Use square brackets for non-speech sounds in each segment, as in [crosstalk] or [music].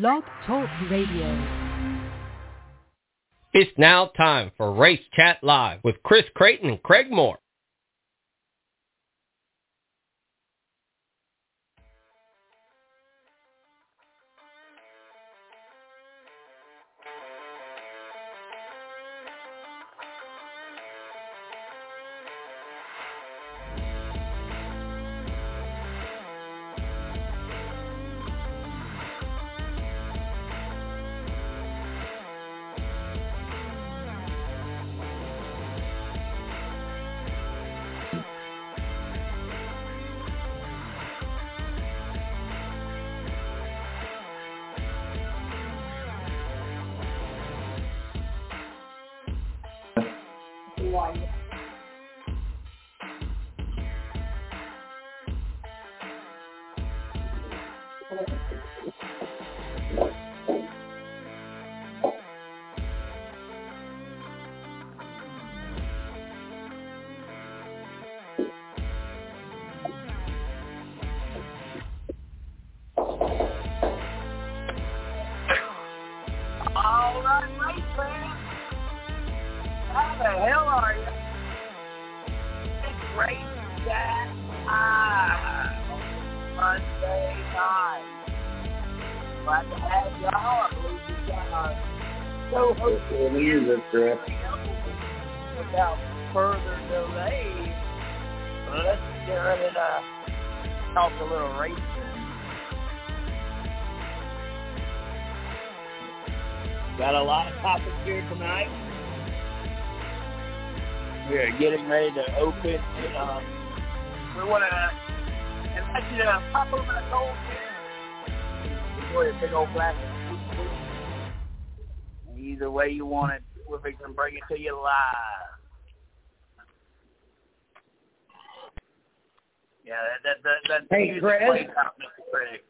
Blog Talk Radio. It's now time for Race Chat Live with Chris Creighton and Craig Moore. To open up. Um, we want to invite you to pop over the cold. Enjoy a big old glass of. Either way you want it, we're going to bring it to you live. Yeah, that that that. that Hey, Chris? out, Mr. Craig.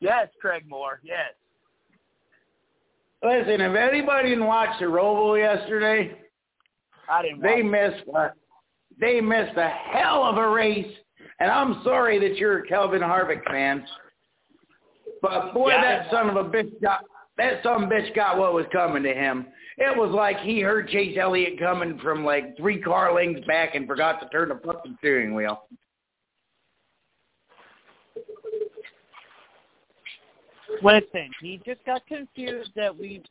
Yes, Craig Moore. Yes. Listen, if anybody didn't watch the Roval yesterday, I didn't. they missed a, they missed a hell of a race. And I'm sorry that you're a Kevin Harvick fan, but boy, Yeah, that son of a bitch got that son of a bitch got what was coming to him. It was like he heard Chase Elliott coming from like three car lengths back and forgot to turn the fucking steering wheel. Listen, he just got confused that we.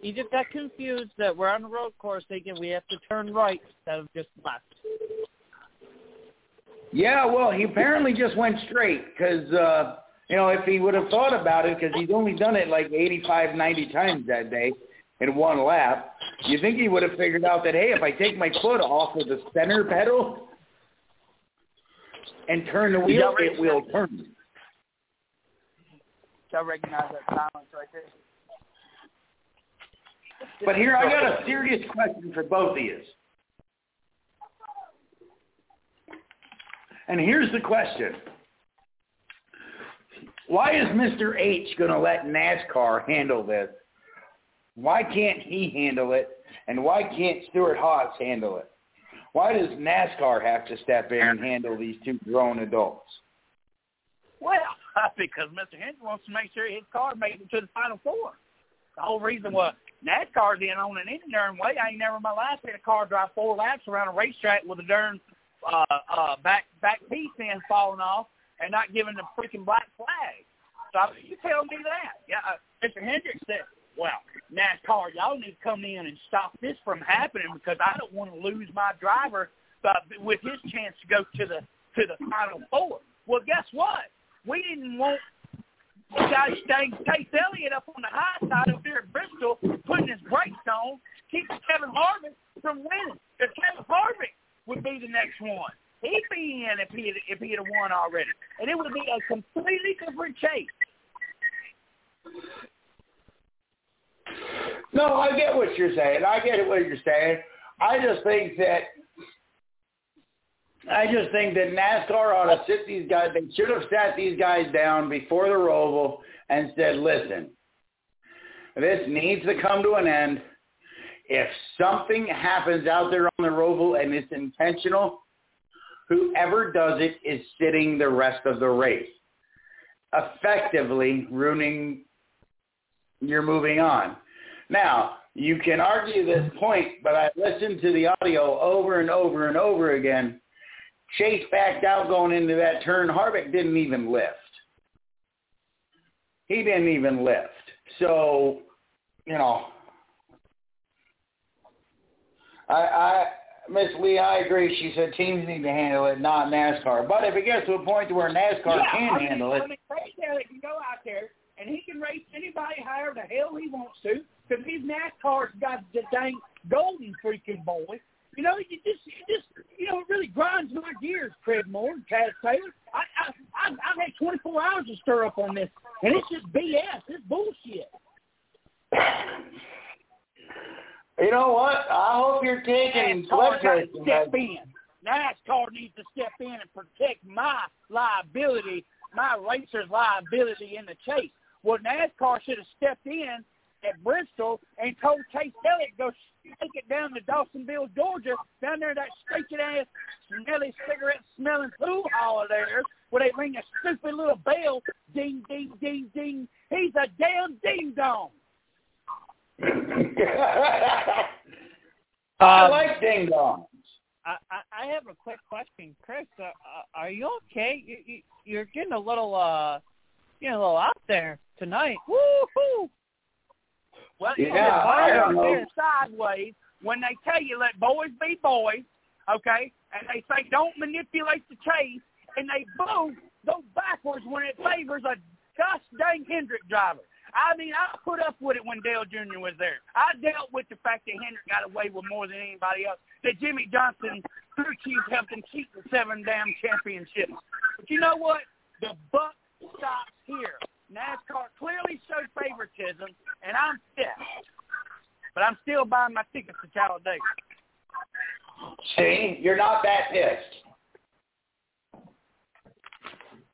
He just got confused that we're on the road course thinking we have to turn right instead of just left. Yeah, well, he apparently just went straight because, uh, you know, if he would have thought about it, because he's only done it like 85, 90 times that day in one lap, you think he would have figured out that, hey, if I take my foot off of the center pedal and turn the wheel, it will turn. I recognize that silence right there. But here, I got a serious question for both of you. And here's the question. Why is Mr. H going to let NASCAR handle this? Why can't he handle it? And why can't Stewart-Haas handle it? Why does NASCAR have to step in and handle these two grown adults? Well, [laughs] because Mr. Hendrick wants to make sure his car makes it to the final four. The whole reason why NASCAR's in on an any darn way. I ain't never in my life seen a car drive four laps around a racetrack with a darn uh, uh, back back piece end falling off and not giving the freaking black flag. So you tell me that. Yeah, uh, Mr. Hendricks said, "Well, NASCAR, y'all need to come in and stop this from happening because I don't want to lose my driver uh, with his chance to go to the to the final four. Well, guess what? We didn't want guys staying Chase Elliott up on the high side up there at Bristol, putting his brakes on, keeping Kevin Harvick from winning. If Kevin Harvick would be the next one. He'd be in if he if he had won already, and it would be a completely different chase. No, I get what you're saying. I get what you're saying. I just think that I just think that NASCAR ought to sit these guys. They should have sat these guys down before the Roval and said, "Listen, this needs to come to an end. If something happens out there on the Roval and it's intentional, whoever does it is sitting the rest of the race, effectively ruining you're moving on. Now, you can argue this point, but I listened to the audio over and over and over again. Chase backed out going into that turn. Harvick didn't even lift. He didn't even lift. So, you know, I, I Miss Lee, I agree. She said teams need to handle it, not NASCAR. But if it gets to a point to where NASCAR yeah, can I mean, handle it, I mean, Craig Taylor can go out there and he can race anybody however the hell he wants to because his NASCAR's got the dang golden freaking boy. You know, you just, you just, you know, it really grinds my gears, Craig Moore and Chad Taylor. I, I, I've, I've had 24 hours to stir up on this, and it's just BS. It's bullshit. you know what? I hope you're taking got step in. NASCAR needs to step in and protect my liability, my racer's liability in the chase. Well, NASCAR should have stepped in at Bristol and told Chase Elliott go take it down to Dawsonville, Georgia, down there that stinking ass, smelly cigarette smelling pool hall there where they ring a stupid little bell, ding, ding, ding, ding. He's a damn ding dong. [laughs] I Um, like ding dongs. I, I I have a quick question, Chris. Uh, uh, are you okay? You, you, you're getting a little uh, getting a little out there tonight. Woo-hoo! Well, Yeah, you know, I don't know. they're sideways when they tell you let boys be boys, okay, and they say don't manipulate the chase, and they both go backwards when it favors a gosh dang Hendrick driver. I mean, I put up with it when Dale Jr. was there. I dealt with the fact that Hendrick got away with more than anybody else. That Jimmie Johnson, crew chief, helped him cheat the seven damn championships. But you know what? The buck stops here. NASCAR clearly showed favoritism, and I'm pissed. But I'm still buying my tickets to Talladega. See, you're not that pissed.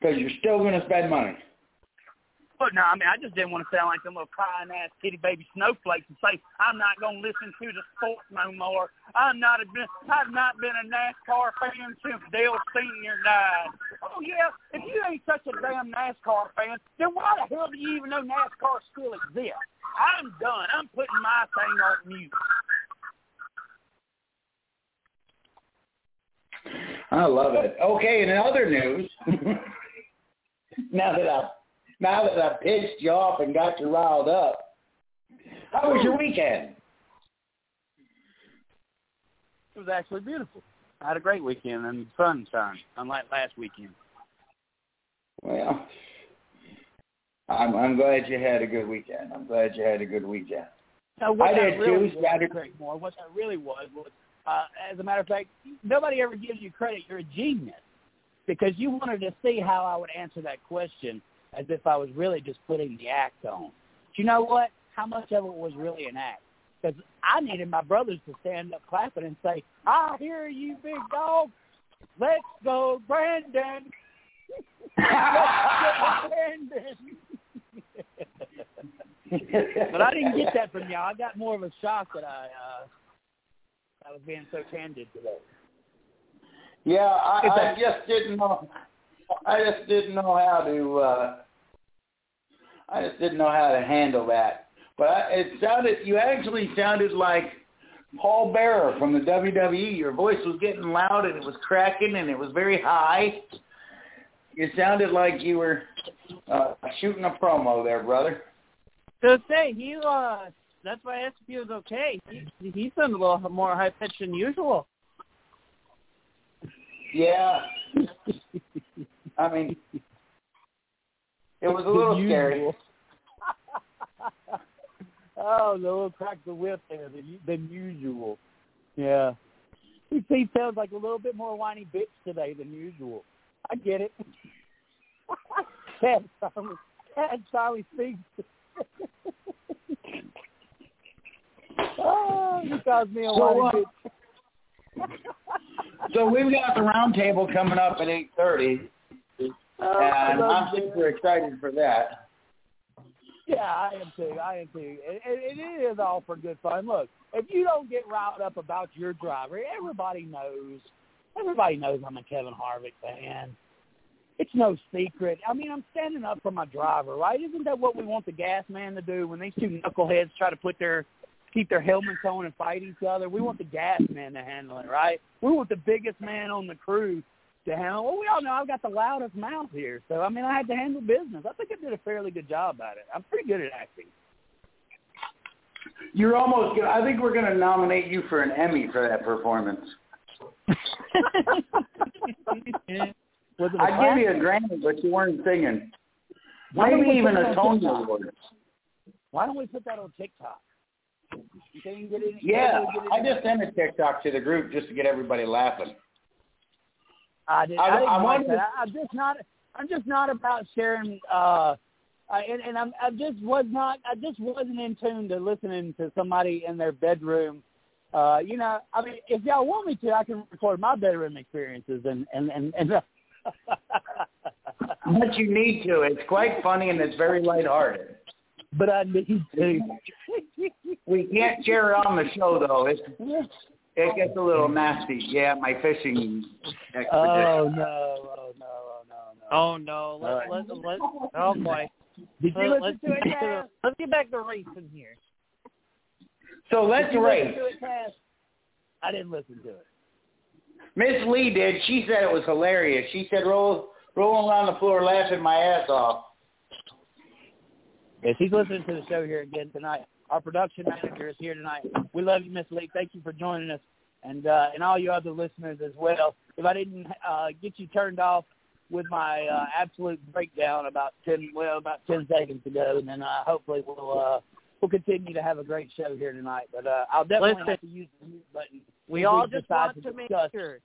Because you're still going to spend money. But no, I mean, I just didn't want to sound like them little crying ass kitty baby snowflakes and say I'm not going to listen to the sports no more. I'm not a been, I've not been a NASCAR fan since Dale Senior died. Oh yeah, if you ain't such a damn NASCAR fan, then why the hell do you even know NASCAR still exists? I'm done. I'm putting my thing on mute. I love it. Okay, and in other news, [laughs] now that I now that I pissed you off and got you riled up, how was your weekend? It was actually beautiful. I had a great weekend and sunshine, unlike last weekend. Well, I'm I'm glad you had a good weekend. I'm glad you had a good weekend. Now, what I did really too, was, Saturday. Craig Moore, what that really was was, uh, as a matter of fact, nobody ever gives you credit. You're a genius because you wanted to see how I would answer that question as if I was really just putting the act on. But you know what? How much of it was really an act? Because I needed my brothers to stand up clapping and say, "I hear you, big dog. Let's go, Brandon." Let's go, Brandon. But I didn't get that from y'all. I got more of a shock that I uh, I was being so candid today. Yeah, I, I just didn't know. I just didn't know how to. uh I just didn't know how to handle that. But I, it sounded. You actually sounded like Paul Bearer from the WWE. Your voice was getting loud and it was cracking and it was very high. You sounded like you were uh shooting a promo there, brother. So say he uh, that's why I asked if he was okay. He he sounded a little more high pitched than usual. Yeah. I mean, it was a little scary. [laughs] oh, the little crack the whip there than, than usual. Yeah. He, he sounds like a little bit more whiny bitch today than usual. I get it. Chad Charlie, Chad Charlie speaks. oh, he calls me a so, whiny uh, bitch. so we've got the roundtable coming up at 8.30. And uh, I'm super excited for that. Yeah, I am too. I am too. It, it, it is all for good fun. Look, if you don't get riled up about your driver, everybody knows. Everybody knows I'm a Kevin Harvick fan. It's no secret. I mean, I'm standing up for my driver, right? Isn't that what we want the gas man to do when these two knuckleheads try to put their keep their helmets on and fight each other? We want the gas man to handle it, right? We want the biggest man on the crew to handle. Well, we all know I've got the loudest mouth here, so I mean, I had to handle business. I think I did a fairly good job at it. I'm pretty good at acting. You're almost. Gonna, I think we're going to nominate you for an Emmy for that performance. [laughs] Was it a I'd give you a? Grammy, but you weren't singing. Why Maybe we even a Tony Award. Why don't we put that on TikTok? You can get it? Yeah, get it I just sent a TikTok to the group just to get everybody laughing. I did. I- I, didn't I wonder- that. I, I'm just not. I'm just not about sharing. uh uh, and, and I'm, I just was not. I just wasn't in tune to listening to somebody in their bedroom. Uh, you know, I mean, if y'all want me to, I can record my bedroom experiences and and and. and [laughs] But you need to. It's quite funny and it's very lighthearted. but I need to. We can't share it on the show though. It [laughs] it gets a little nasty. Yeah, my fishing expedition. oh no! Oh no! Oh no! No! Oh no, let All let let oh boy. Did you Let, listen let's, to it, get to the, [laughs] let's get back to racing here. So let's Did you race. to it, Taz? I didn't listen to it. Miss Lee did. She said it was hilarious. She said roll rolling around the floor laughing my ass off. Yes, he's listening to the show here again tonight. Our production manager is here tonight. We love you, Miss Lee. Thank you for joining us, and uh, and all your other listeners as well. If I didn't uh, get you turned off with my uh, absolute breakdown about ten well about ten seconds ago, then uh, hopefully we'll uh, we'll continue to have a great show here tonight. But uh, I'll definitely Listen. have to use the mute button. We all we just want to make sure.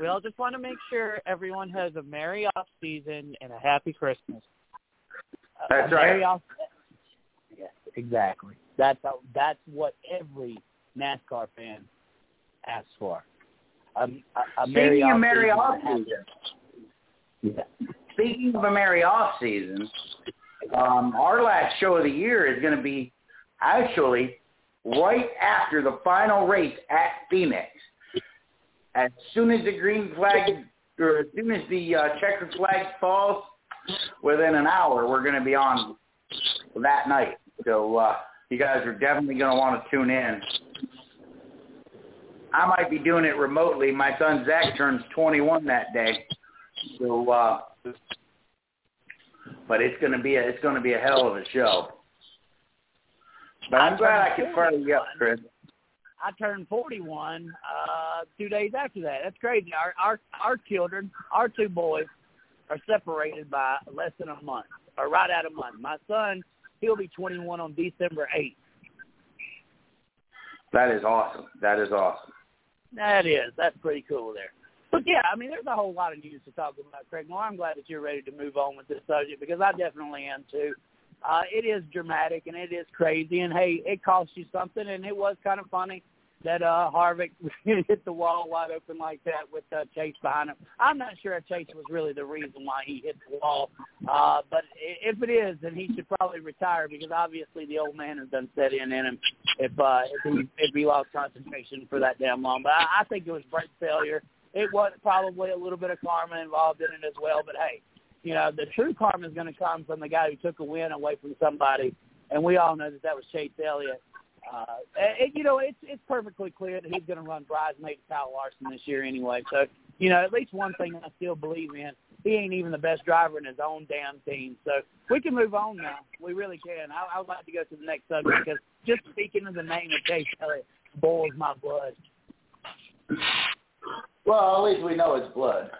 We all just want to make sure everyone has a merry off season and a happy Christmas. Uh, That's a right. Very off- Yes, exactly. That's how, that's what every NASCAR fan asks for. Um, a, a Speaking of off season off and a happy- season, Yeah. speaking of a merry off season, um, our last show of the year is going to be actually right after the final race at Phoenix. As soon as the green flag, or as soon as the uh, checkered flag falls, within an hour, we're going to be on that night. So uh, you guys are definitely going to want to tune in. I might be doing it remotely. My son Zach turns 21 that day, so uh, but it's going to be a it's going to be a hell of a show. But I'm glad I could you up, Chris. I turned 41 uh, two days after that. That's crazy. Our our our children, our two boys, are separated by less than a month, or right at a month. My son, he'll be 21 on December 8th. That is awesome. That is awesome. That is. That's pretty cool there. But yeah, I mean, there's a whole lot of news to talk about, Craig. Well, I'm glad that you're ready to move on with this subject because I definitely am too. Uh, it is dramatic and it is crazy, and hey, it cost you something, and it was kind of funny that uh Harvick [laughs] hit the wall wide open like that with uh, Chase behind him. I'm not sure if Chase was really the reason why he hit the wall, uh, but if it is, then he should probably retire because obviously the old man has done set in in him if uh, if he if he lost concentration for that damn long. But I, I think it was brake failure. It was probably a little bit of karma involved in it as well. But hey, you know the true karma is going to come from the guy who took a win away from somebody, and we all know that that was Chase Elliott. Uh, and, you know, it's it's perfectly clear that he's going to run bridesmaid Kyle Larson this year anyway. So, you know, at least one thing I still believe in, he ain't even the best driver in his own damn team. So we can move on now. We really can. I, I would like to go to the next subject because just speaking of the name of Chase Elliott boils my blood. Well, at least we know it's blood.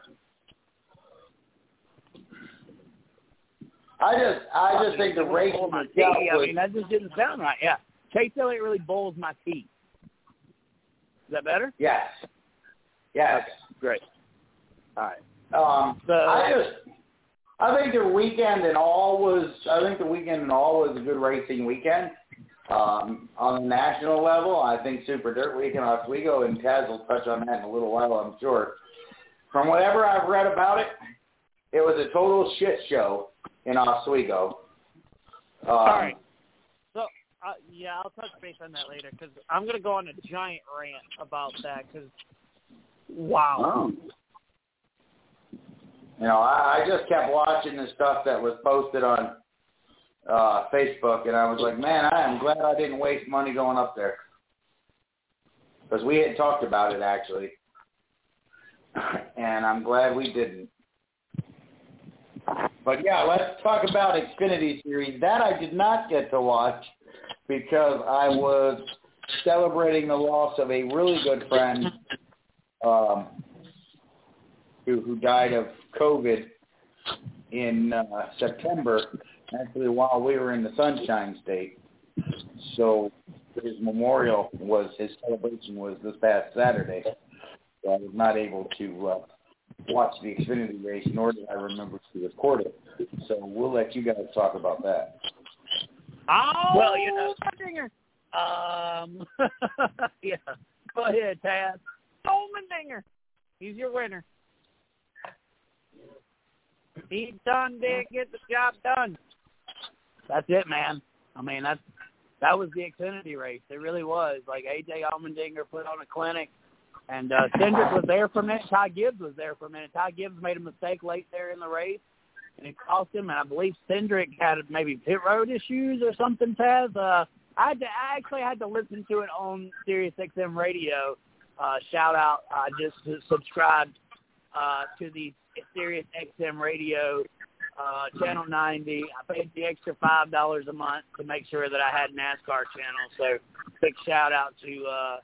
I just, I just think the race Boil my itself. I mean, that just didn't sound right. Yeah, Chase Elliott really boils my teeth. Is that better? yes, yes. Great. All right. Um, So- I just, I think the weekend and all was, I think the weekend and all was a good racing weekend. Um, on the national level, I think Super Dirt Week in Oswego, and Taz will touch on that in a little while, I'm sure. From whatever I've read about it, it was a total shit show in Oswego. Um, All right. Uh, yeah, I'll touch base on that later because I'm to go on a giant rant about that because, wow. Oh. You know, I, I just kept watching the stuff that was posted on uh, Facebook, and I was like, man, I am glad I didn't waste money going up there because we had talked about it actually, and I'm glad we didn't. But yeah, let's talk about Xfinity Series. That I did not get to watch because I was celebrating the loss of a really good friend um, who who died of COVID in uh, September, actually while we were in the Sunshine State. So his memorial was his celebration was this past Saturday. So I was not able to uh, watch the Xfinity race, nor did I remember to record it. So we'll let you guys talk about that. Oh, Well, you know- Dinger. Um, [laughs] yeah. Go ahead, Taz. Dinger. He's your winner. He done did get the job done. That's it, man. I mean, that's that was the Xfinity race. It really was. Like AJ Allmendinger put on a clinic, and uh, Cindric was there for a minute. Ty Gibbs was there for a minute. Ty Gibbs made a mistake late there in the race, and it cost him. And I believe Cindric had maybe pit road issues or something. Taz, uh, I had to, I actually had to listen to it on Sirius XM radio. Uh, shout out! I just subscribed uh, to the Sirius XM radio uh, channel 90. I paid the extra five dollars a month to make sure that I had NASCAR channel. So big shout out to uh,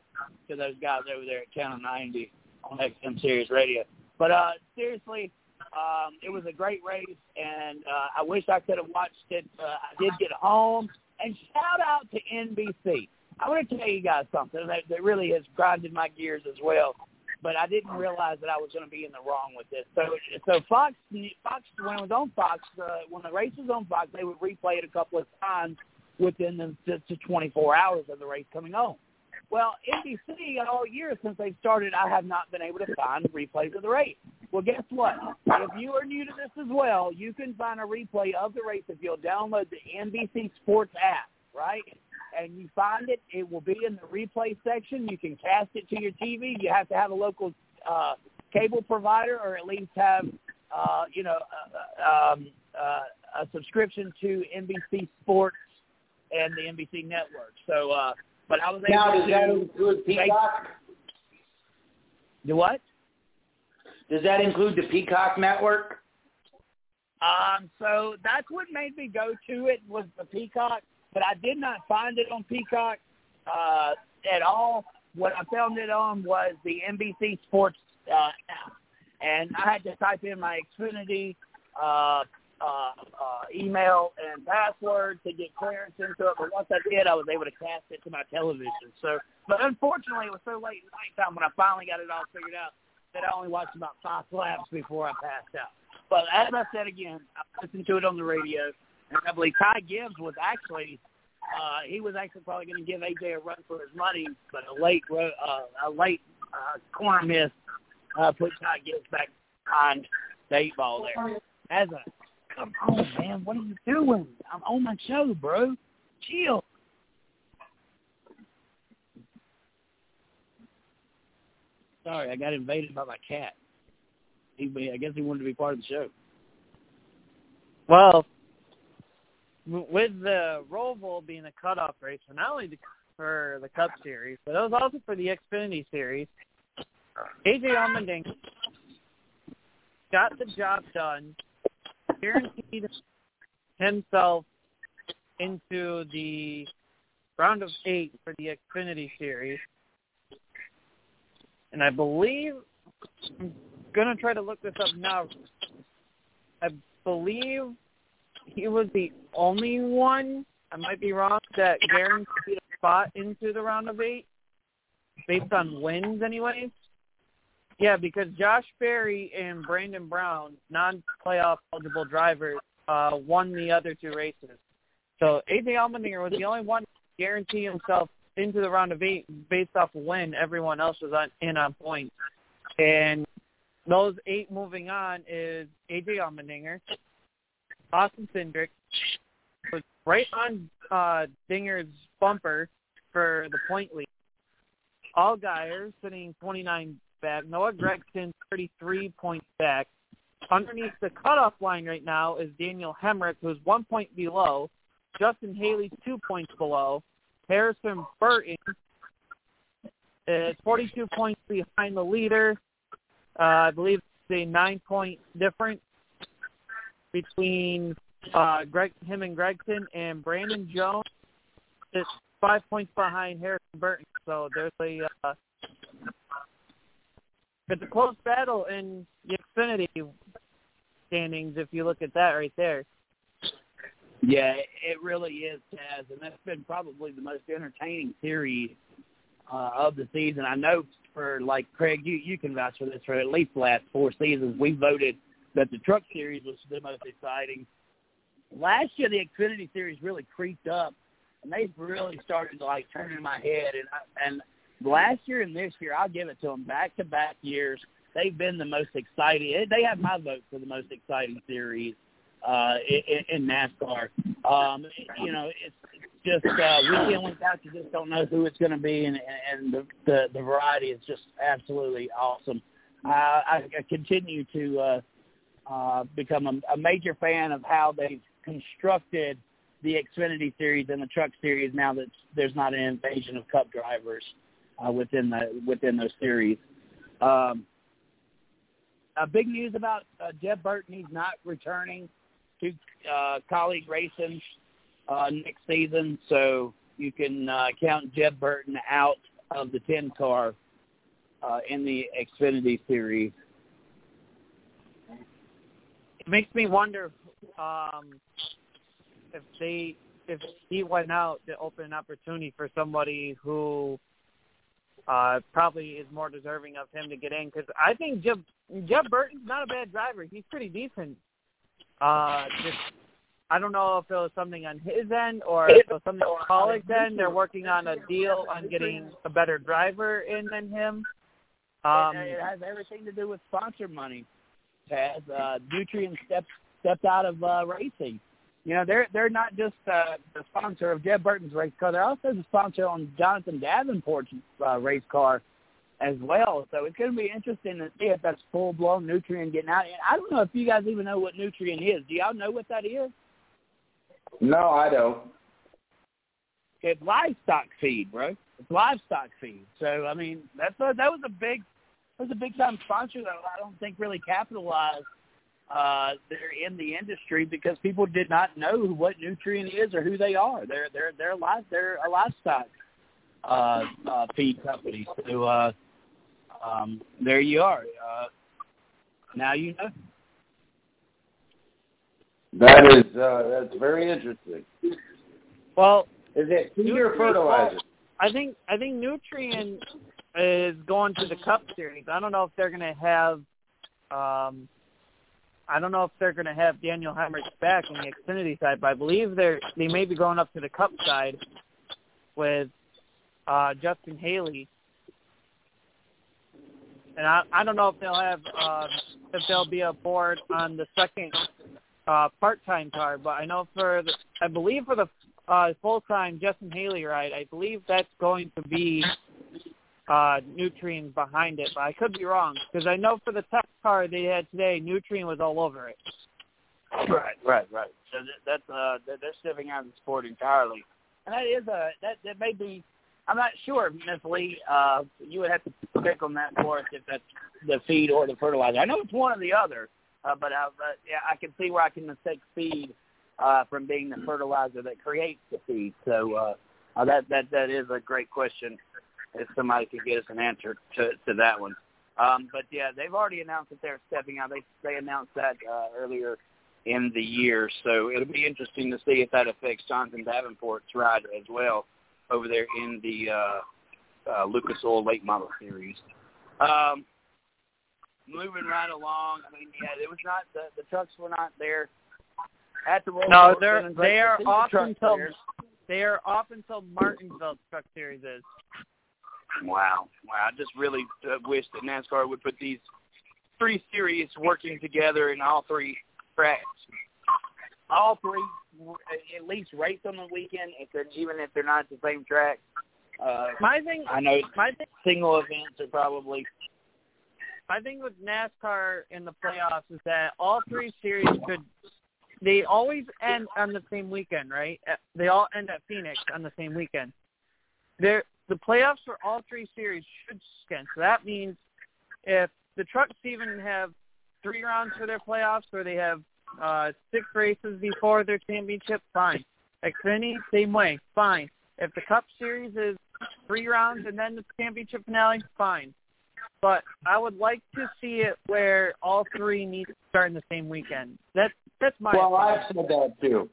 to those guys over there at channel 90 on XM Sirius Radio. But uh, seriously, um, it was a great race, and uh, I wish I could have watched it. Uh, I did get home, and shout out to NBC. I want to tell you guys something that, that really has grinded my gears as well but I didn't realize that I was going to be in the wrong with this. So, so Fox, Fox when it was on Fox, uh, when the race was on Fox, they would replay it a couple of times within the, the, the 24 hours of the race coming on. Well, NBC all year since they started, I have not been able to find replays of the race. Well, guess what? If you are new to this as well, you can find a replay of the race if you'll download the NBC Sports app, right? and you find it, it will be in the replay section. You can cast it to your TV. You have to have a local uh, cable provider, or at least have, uh, you know, uh, um, uh, a subscription to NBC Sports and the NBC network. So, uh, but I was able Now, does to that include Peacock? do what? Does that include the Peacock network? Um, so that's what made me go to it was the Peacock, but I did not find it on Peacock uh, at all. What I found it on was the NBC Sports uh, app, and I had to type in my Xfinity uh, uh, uh, email and password to get clearance into it. But once I did, I was able to cast it to my television. So, but unfortunately, it was so late at nighttime when I finally got it all figured out that I only watched about five laps before I passed out. But as I said again, I listened to it on the radio, and I believe Ty Gibbs was actually uh, he was actually probably going to give AJ a run for his money, but a late uh, a late uh, corner miss uh, put Ty Gibbs back behind the eight ball there. As a come on, man, what are you doing? I'm on my show, bro. Chill. Sorry, I got invaded by my cat. He, I guess he wanted to be part of the show. Well, with the Roval being a cutoff race not only for the Cup Series, but it was also for the Xfinity Series, AJ Allmendinger got the job done, guaranteed himself into the round of eight for the Xfinity Series, and I believe I'm gonna try to look this up now. I believe he was the only one, I might be wrong, that guaranteed a spot into the round of eight, based on wins anyways. Yeah, because Josh Berry and Brandon Brown, non-playoff eligible drivers, uh, won the other two races. So AJ Allmendinger was the only one to guarantee himself into the round of eight based off of when everyone else was on, in on points. And those eight moving on is AJ Allmendinger, Austin Cindric, was right on uh, Dinger's bumper for the point lead. Allgaier sitting 29 back. Noah Gragson 33 points back. underneath the cutoff line right now is Daniel Hemric, who's one point below. Justin Haley, two points below. Harrison Burton is 42 points behind the leader. Uh, I believe it's a nine-point difference between uh, Greg, him and Gragson, and Brandon Jones is five points behind Harrison Burton. So there's a uh, it's a close battle in the Xfinity standings if you look at that right there. Yeah, it really is, Taz, and that's been probably the most entertaining series uh, of the season. I know for like Craig, you you can vouch for this for at least the last four seasons. We voted that the Truck Series was the most exciting. Last year, the Xfinity Series really creeped up, and they really started to like turn in my head. And I, and last year and this year, I'll give it to them back to back years. They've been the most exciting. They have my vote for the most exciting series uh, in, in NASCAR. Um, you know, it's just uh, weekend week out. You just don't know who it's going to be, and, and the, the the variety is just absolutely awesome. I, I continue to uh, uh, become a, a major fan of how they've constructed the Xfinity Series and the Truck Series. Now that there's not an invasion of Cup drivers uh, within the within those series. Um, uh, big news about uh, Jeb Burton. He's not returning to uh, Kaulig racing uh, next season, so you can uh, count Jeb Burton out of the 10 car uh, in the Xfinity series. It makes me wonder um, if they if he went out to open an opportunity for somebody who uh, probably is more deserving of him to get in because I think Jeb Jeb Burton's not a bad driver. He's pretty decent. Uh, just I don't know if it was something on his end or if it was something on Kaulig's end. They're working on a deal on getting a better driver in than him. Um, it, it has everything to do with sponsor money. Has uh, Nutrien stepped stepped out of uh, racing. You know, they're they're not just uh, the sponsor of Jeb Burton's race car; they're also the sponsor on Jonathan Davenport's uh, race car as well. So it's going to be interesting to see if that's full blown Nutrien getting out. And I don't know if you guys even know what Nutrien is. Do y'all know what that is? No, I don't. It's livestock feed, bro. It's livestock feed. So I mean, that's a, that was a big that was a big time sponsor that I don't think really capitalized uh, they're in the industry because people did not know what Nutrien is or who they are. They're they're they're live they're a livestock uh, uh, feed company. So uh, um, there you are. Uh, now you know. That is uh, that's very interesting. well, Is it feed or fertilizer? I think I think Nutrien is going to the Cup Series. I don't know if they're going to have. Um, I don't know if they're going to have Daniel Hemric back in the Xfinity side, but I believe they're they may be going up to the Cup side with uh, Justin Haley. And I I don't know if they'll have uh, if they'll be aboard on the second uh, part-time car, but I know for the I believe for the uh, full-time Justin Haley ride, I believe that's going to be uh, Nutrien behind it, but I could be wrong because I know for the tech car they had today, Nutrien was all over it. Right, right, right. So that, that's uh, they're stepping out the sport entirely, and that is a that that may be. I'm not sure, Miss Lee. Uh, you would have to pick on that for us if that's the feed or the fertilizer. I know it's one or the other, uh, but I, but yeah, I can see where I can mistake feed uh, from being the fertilizer that creates the feed. So uh, uh, that that that is a great question. If somebody could get us an answer to to that one. Um, but yeah, they've already announced that they're stepping out. They they announced that uh, earlier in the year, so it'll be interesting to see if that affects Jonathan Davenport's ride as well over there in the uh, uh, Lucas Oil Late Model Series. Um, moving right along, I mean, yeah, it was not the the trucks were not there at the Roval No, they're they are off until they are off until Martinsville Truck Series is. Wow, wow! I just really uh, wish that NASCAR would put these three series working together in all three tracks. All three at least race on the weekend, if they're even if they're not at the same track. Uh, My thing, I know my thing, single events are probably I think with NASCAR in the playoffs is that all three series could they always end on the same weekend, right? Uh, They all end at Phoenix on the same weekend. There, the playoffs for all three series should skin. So that means if the trucks even have three rounds for their playoffs, or they have uh, six races before their championship, fine. Xfinity, same way, fine. If the Cup Series is three rounds and then the championship finale, fine. But I would like to see it where all three need to start in the same weekend. That's that's my Well, opinion. I've said that too.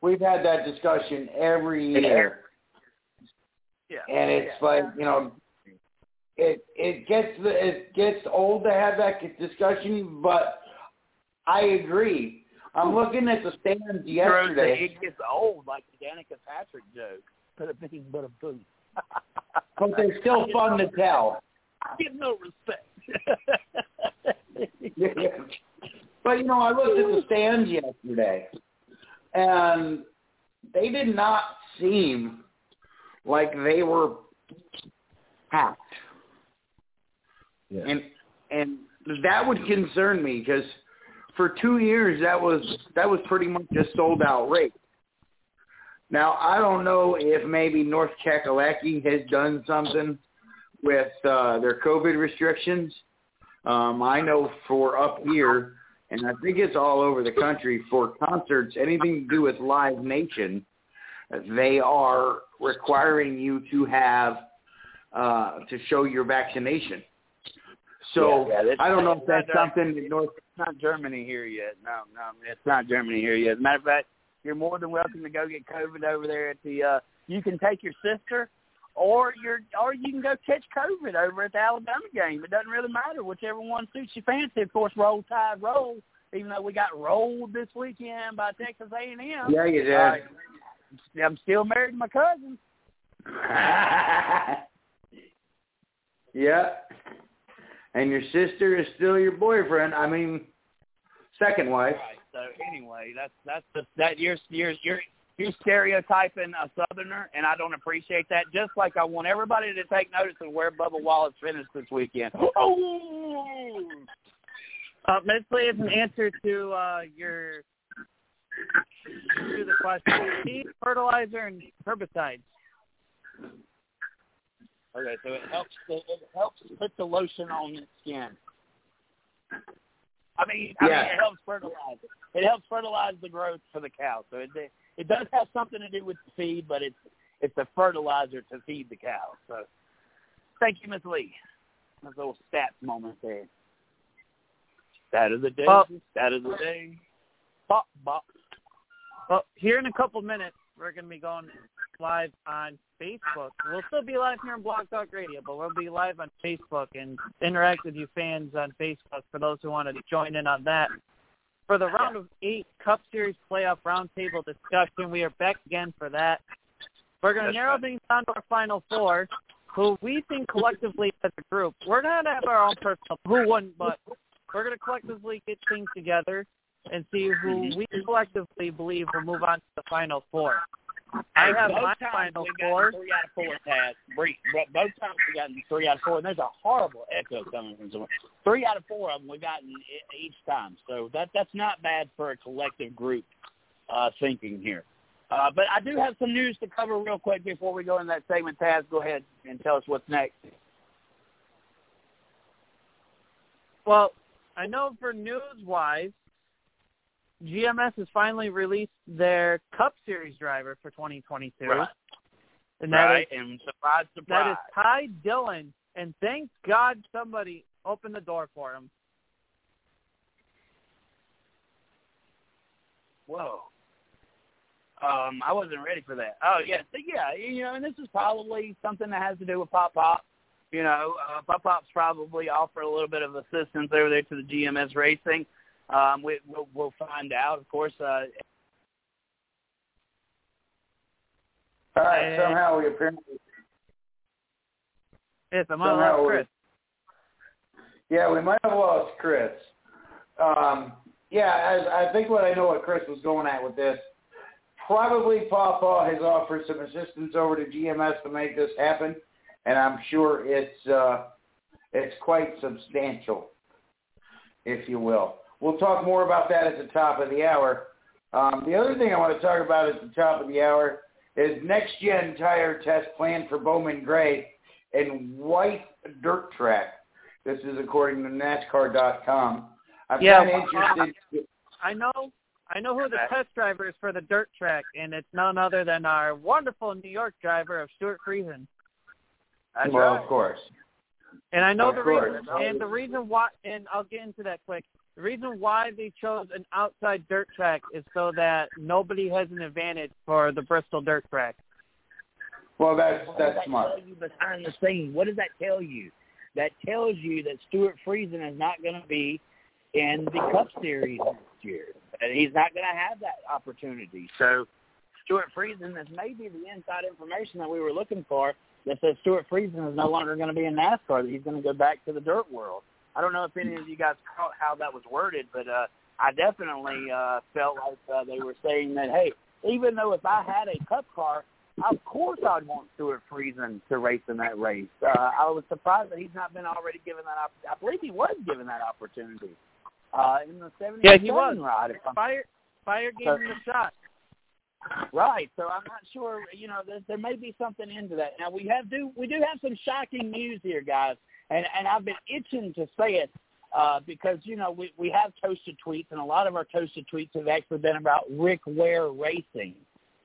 We've had that discussion every year, yeah. and it's like you know, it it gets it gets old to have that discussion, but I agree. I'm looking at the stands yesterday, It gets old, like the Danica Patrick joke. Put a thing but a boot. [laughs] but they're still fun to tell. I give no respect. [laughs] but you know, I looked at the stands yesterday, and they did not seem like they were packed. Yeah. And and that would concern me because for two years that was that was pretty much a sold out race. Now I don't know if maybe North Kakalaki has done something with uh, their COVID restrictions. Um, I know for up here, and I think it's all over the country for concerts, anything to do with Live Nation, they are requiring you to have uh, to show your vaccination. So Yeah, yeah, I don't know if that's something that North. It's not Germany here yet. No, no, it's not Germany here yet. As a matter of fact, you're more than welcome to go get COVID over there at the. uh You can take your sister, or your, or you can go catch COVID over at the Alabama game. It doesn't really matter, whichever one suits your fancy. Of course, roll tide, roll. Even though we got rolled this weekend by Texas A&M. Yeah, you did. Uh, I'm still married to my cousin. [laughs] yeah. And your sister is still your boyfriend. I mean, second wife. Right. So anyway, that's that's the, that you're you're you're you're stereotyping a Southerner, and I don't appreciate that. Just like I want everybody to take notice of where Bubba Wallace finished this weekend. [laughs] Oh, Uh, basically, as an answer to uh, your to the question, seed, fertilizer, and herbicides. okay. So it helps the, it helps put the lotion on its skin. I mean, I Yeah. mean, it helps fertilize it. It helps fertilize the growth for the cow. So it it does have something to do with the feed, but it's it's a fertilizer to feed the cow. So thank you, Miss Lee. That's a little stats moment there. Stat of the day. Well- stat of the day. Bop bop. Well, here in a couple minutes, we're going to be going live on Facebook. We'll still be live here on Blog Talk Radio, but we'll be live on Facebook and interact with you fans on Facebook for those who want to join in on that. For the round of eight Cup Series playoff roundtable discussion, we are back again for that. We're going to narrow things down to our final four, who we think collectively as a group, we're going to have our own personal, who wouldn't, but we're going to collectively get things together and see who we collectively believe will move on to the final four. I have both my times final four. three out of four Taz. Bre- Both times we've gotten three out of four, and there's a horrible echo coming from somewhere. Three out of four of them we've gotten each time, so that that's not bad for a collective group uh, thinking here. Uh, but I do have some news to cover real quick before we go in that segment. Taz, go ahead and tell us what's next. Well, I know for news-wise, GMS has finally released their Cup Series driver for 2022. Right. And that is right, and surprise, surprise. is Ty Dillon. And thank God somebody opened the door for him. Whoa. Um, I wasn't ready for that. Oh yeah, so, yeah, you know, and this is probably something that has to do with Pop Pop. You know, uh, Pop Pop's probably offer a little bit of assistance over there to the GMS Racing. Um, we, we'll, we'll find out, of course. Uh, All right. Somehow we apparently. Yes, I'm on we- Chris. Yeah, we might have lost Chris. Um, yeah, I, I think what I know what Chris was going at with this. Probably Papa has offered some assistance over to GMS to make this happen, and I'm sure it's uh, It's quite substantial, if you will. We'll talk more about that at the top of the hour. Um, the other thing I want to talk about at the top of the hour is next gen tire test plan for Bowman Gray and White Dirt Track. This is according to NASCAR.com. I'm Yeah, kind of interested. I know I know who the test driver is for the dirt track, and it's none other than our wonderful New York driver of Stewart Friesen. That's well, right. of course. And I know Of the course. reason, and the reason why, and I'll get into that quick. The reason why they chose an outside dirt track is so that nobody has an advantage for the Bristol dirt track. Well, that's What does that's that smart. tell you behind the scenes? What does that tell you? That tells you that Stewart Friesen is not going to be in the Cup Series next year. And he's not going to have that opportunity. So Stewart Friesen is maybe the inside information that we were looking for that says Stewart Friesen is no longer going to be in NASCAR, that he's going to go back to the dirt world. I don't know if any of you guys caught how that was worded, but uh, I definitely uh, felt like uh, they were saying that, hey, even though if I had a Cup car, of course I'd want Stewart Friesen to race in that race. Uh, I was surprised that he's not been already given that. Op- I believe he was given that opportunity uh, in the 77 Yeah, he was. ride. Spire, Spire gave him the shot. Right. So I'm not sure. You know, there, there may be something into that. Now we have do we do have some shocking news here, guys, and and I've been itching to say it uh, because you know we we have toasted tweets, and a lot of our toasted tweets have actually been about Rick Ware Racing,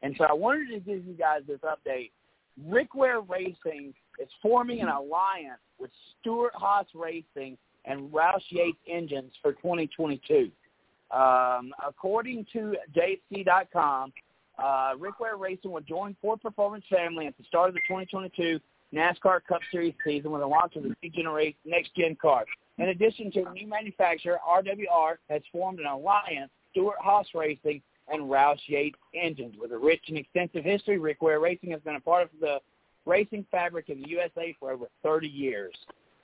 and so I wanted to give you guys this update. Rick Ware Racing is forming an alliance with Stewart-Haas Racing and Roush Yates Engines for 2022. Um, according to Jayski.com, uh, Rick Ware Racing will join Ford Performance family at the start of the 2022 NASCAR Cup Series season with the launch of the new generation next gen car. In addition to a new manufacturer, RWR has formed an alliance, Stewart-Haas Racing and Roush Yates Engines. With a rich and extensive history, Rick Ware Racing has been a part of the racing fabric in the USA for over 30 years.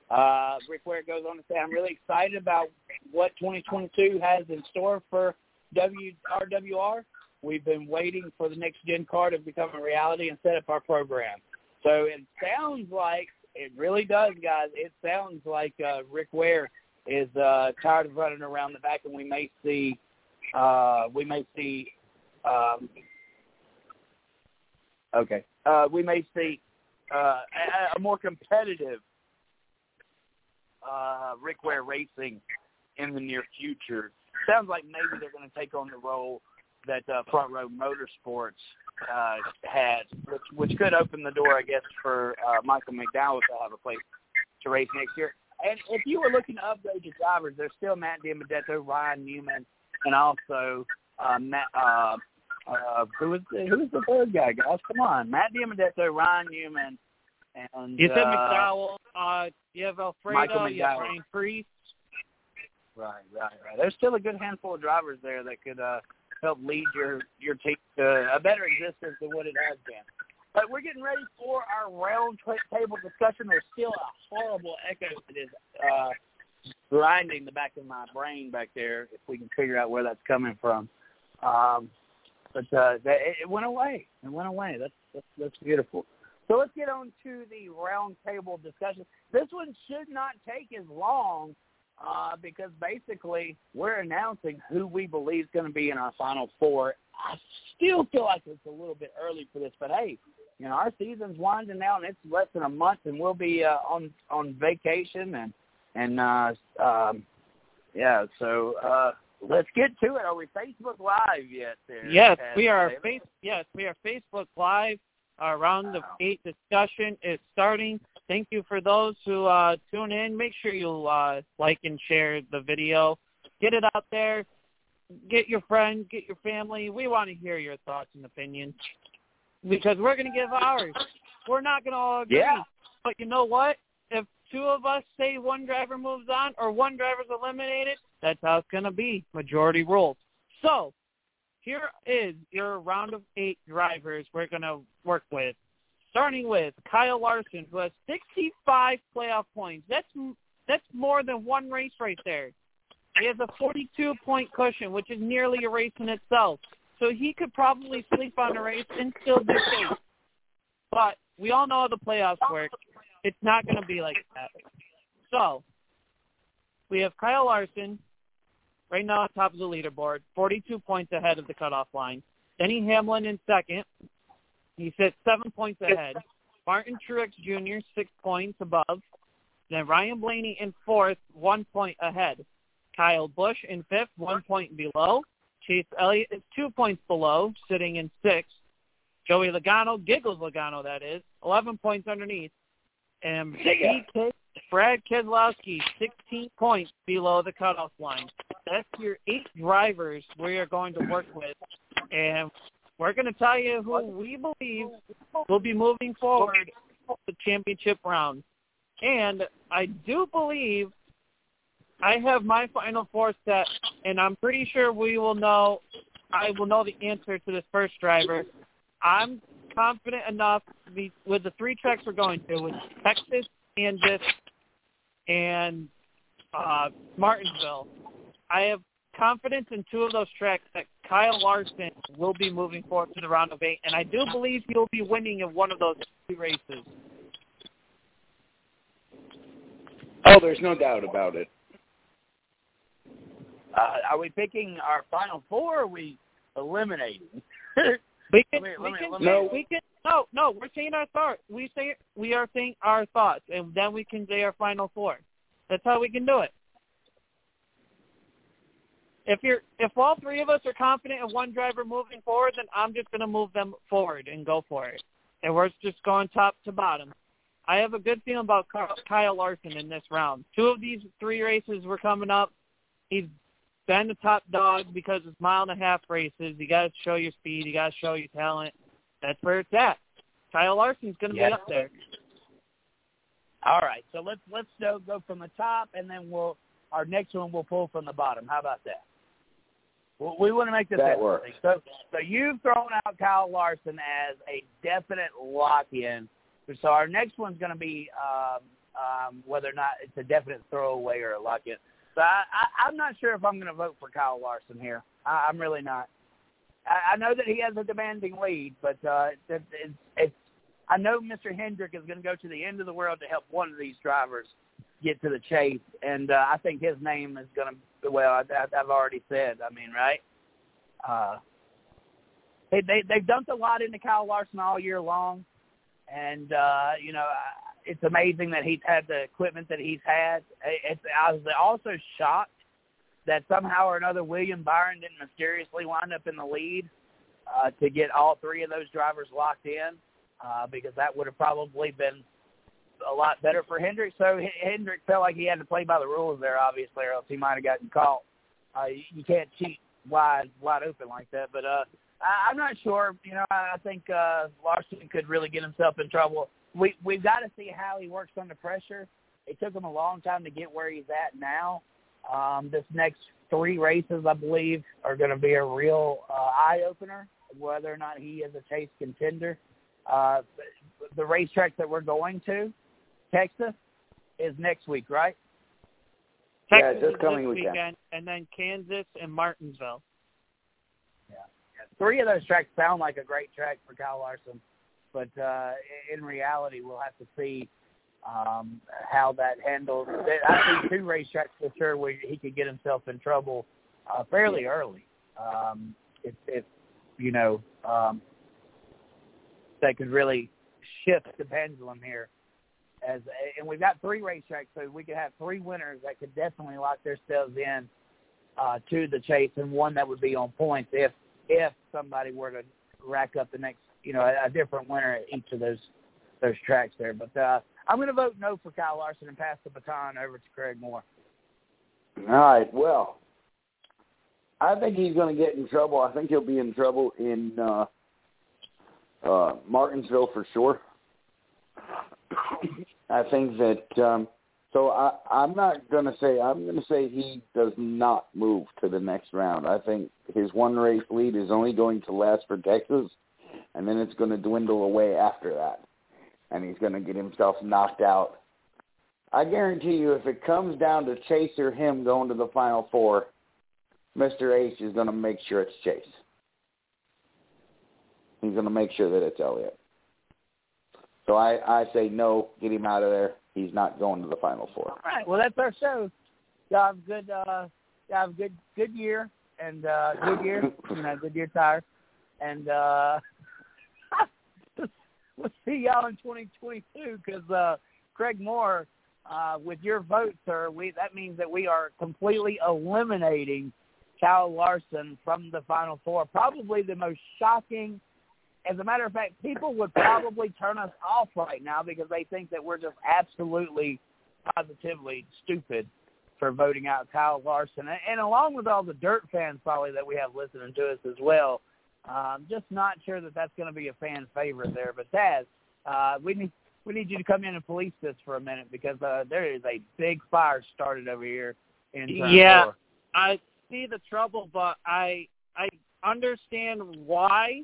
Uh, Rick Ware goes on to say, I'm really excited about what 2022 has in store for WRWR. We've been waiting for the next gen car to become a reality and set up our program. So it sounds like it really does, guys. It sounds like uh, Rick Ware is uh, tired of running around the back, and we may see uh, we may see um, okay uh, we may see uh, a, a more competitive uh, Rick Ware Racing in the near future. Sounds like maybe they're going to take on the role that uh, Front Row Motorsports uh, had, which which could open the door, I guess, for uh, Michael McDowell to have a place to race next year. And if you were looking to upgrade your drivers, there's still Matt DiBenedetto, Ryan Newman, and also uh, Matt. Uh, uh, who is the, who is the third guy, guys? Come on, Matt DiBenedetto, Ryan Newman, and You said uh, McDowell. Uh, you have Alfredo. Michael You have McDowell. Ryan Preece. Right, right, right. There's still a good handful of drivers there that could uh, help lead your your team to a better existence than what it has been. But we're getting ready for our round ta- table discussion. There's still a horrible echo that is uh, grinding the back of my brain back there. If we can figure out where that's coming from, um, but uh, it, it went away. It went away. That's that's, that's beautiful. So let's get on to the round table discussion. This one should not take as long uh, because basically we're announcing who we believe is going to be in our final four. I still feel like it's a little bit early for this, but hey, you know our season's winding down. It's less than a month, and we'll be uh, on on vacation and and uh, um, yeah. So uh, let's get to it. Are we Facebook Live yet? There, Yes, we are. Face, yes, we are Facebook Live. Our round of eight discussion is starting. Thank you for those who uh, tune in. Make sure you uh, like and share the video. Get it out there. Get your friends, get your family. We want to hear your thoughts and opinions because we're going to give ours. We're not going to all agree. Yeah. But you know what? If two of us say one driver moves on or one driver's eliminated, that's how it's going to be. Majority rules. So here is your round of eight drivers we're going to work with. Starting with Kyle Larson, who has 65 playoff points. That's that's more than one race right there. He has a 42 point cushion, which is nearly a race in itself. So he could probably sleep on a race and still do safe. But we all know how the playoffs work. It's not going to be like that. So we have Kyle Larson right now on top of the leaderboard, 42 points ahead of the cutoff line. Denny Hamlin in second. He sits seven points ahead. Martin Truex Jr., six points above. Then Ryan Blaney in fourth, one point ahead. Kyle Busch in fifth, one point below. Chase Elliott is two points below, sitting in sixth. Joey Logano, Giggles Logano, that is, 11 points underneath. And BK, Brad Keselowski, 16 points below the cutoff line. That's your eight drivers we are going to work with. And we're going to tell you who we believe will be moving forward the championship round. And I do believe I have my final four set, and I'm pretty sure we will know. I will know the answer to this first driver. I'm confident enough be, with the three tracks we're going to, with Texas, Kansas, and uh, Martinsville. I have confidence in two of those tracks that Kyle Larson will be moving forward to the round of eight, and I do believe he'll be winning in one of those two races. Oh, there's no doubt about it. Uh, are we picking our final four? Or are we eliminating? [laughs] We [laughs] can, me- we can, No. we can, no, no, we're saying our thoughts. We say we are saying our thoughts, and then we can say our final four. That's how we can do it. If you're, if all three of us are confident in one driver moving forward, then I'm just going to move them forward and go for it. And we're just going top to bottom. I have a good feeling about Kyle Larson in this round. Two of these three races were coming up. He's been the top dog because it's mile and a half races. You got to show your speed. You got to show your talent. That's where it's at. Kyle Larson's going to Yeah. be up there. All right, so let's let's go, go from the top, and then we'll our next one we'll pull from the bottom. How about that? Well, we want to make this That interesting. works. So, so you've thrown out Kyle Larson as a definite lock-in. So our next one's going to be um, um, whether or not it's a definite throwaway or a lock-in. So I, I, I'm not sure if I'm going to vote for Kyle Larson here. I, I'm really not. I, I know that he has a demanding lead, but uh, it, it's, it's I know Mr. Hendrick is going to go to the end of the world to help one of these drivers get to the chase, and uh, I think his name is going to. Well, I, I've already said. I mean, right? Uh, they they they've dumped a lot into Kyle Larson all year long, and uh, you know it's amazing that he's had the equipment that he's had. It's, I was also shocked that somehow or another William Byron didn't mysteriously wind up in the lead uh, to get all three of those drivers locked in uh, because that would have probably been a lot better for Hendrick. So H- Hendrick felt like he had to play by the rules there, obviously, or else he might have gotten caught. Uh, you, can't cheat wide wide open like that. But uh, I'm not sure. You know, I, I think uh, Larson could really get himself in trouble. We we've got to see how he works under pressure. It took him a long time to get where he's at now. Um, this next three races, I believe, are going to be a real uh, eye opener. Whether or not he is a chase contender. Uh, the racetrack that we're going to, Texas, is next week, right? Yeah, Texas this is coming this weekend. and then Kansas and Martinsville. Yeah. Three of those tracks sound like a great track for Kyle Larson, but uh, in reality, we'll have to see um, how that handles. I see two racetracks for sure where he could get himself in trouble uh, fairly early. Um, if, if you know, um, that could really shift the pendulum here. As and we've got three racetracks, so we could have three winners that could definitely lock themselves in uh, to the chase, and one that would be on points if if somebody were to rack up the next, you know, a, a different winner at each of those those tracks there. But uh, I'm going to vote no for Kyle Larson and pass the baton over to Craig Moore. All right. Well, I think he's going to get in trouble. I think he'll be in trouble in uh, uh, Martinsville for sure. I think that. Um, so I, I'm not going to say. I'm going to say he does not move to the next round. I think his one race lead is only going to last for Texas, and then it's going to dwindle away after that, and he's going to get himself knocked out I guarantee you, if it comes down to Chase or him going to the Final Four, Mr. H is going to make sure it's Chase. He's going to make sure that it's Elliott. So I, I say no, get him out of there. He's not going to the Final Four. All right. Well, that's our show. Y'all have a good, uh, y'all have a good, good year and uh, good year, [laughs] you know, good year tire, and uh, [laughs] we'll see y'all in 2022 because uh, Craig Moore, uh, with your vote, sir, we that means that we are completely eliminating Kyle Larson from the Final Four. Probably the most shocking. As a matter of fact, people would probably turn us off right now because they think that we're just absolutely, positively stupid for voting out Kyle Larson, and, and along with all the dirt fans probably that we have listening to us as well. I'm just not sure that that's going to be a fan favorite there. But Taz, uh, we need we need you to come in and police this for a minute because uh, there is a big fire started over here in Yeah. Four. I see the trouble, but I I understand why.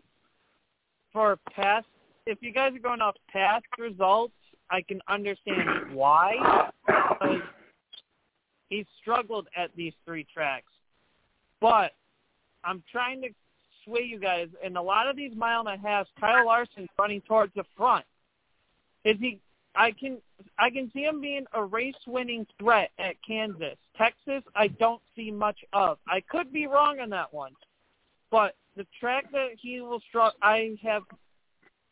For past, if you guys are going off past results, I can understand why. Because he's struggled at these three tracks, but I'm trying to sway you guys. In a lot of these mile and a halves, Kyle Larson's running towards the front. Is he? I can I can see him being a race-winning threat at Kansas. Texas, I don't see much of. I could be wrong on that one, but the track that he will struggle, I have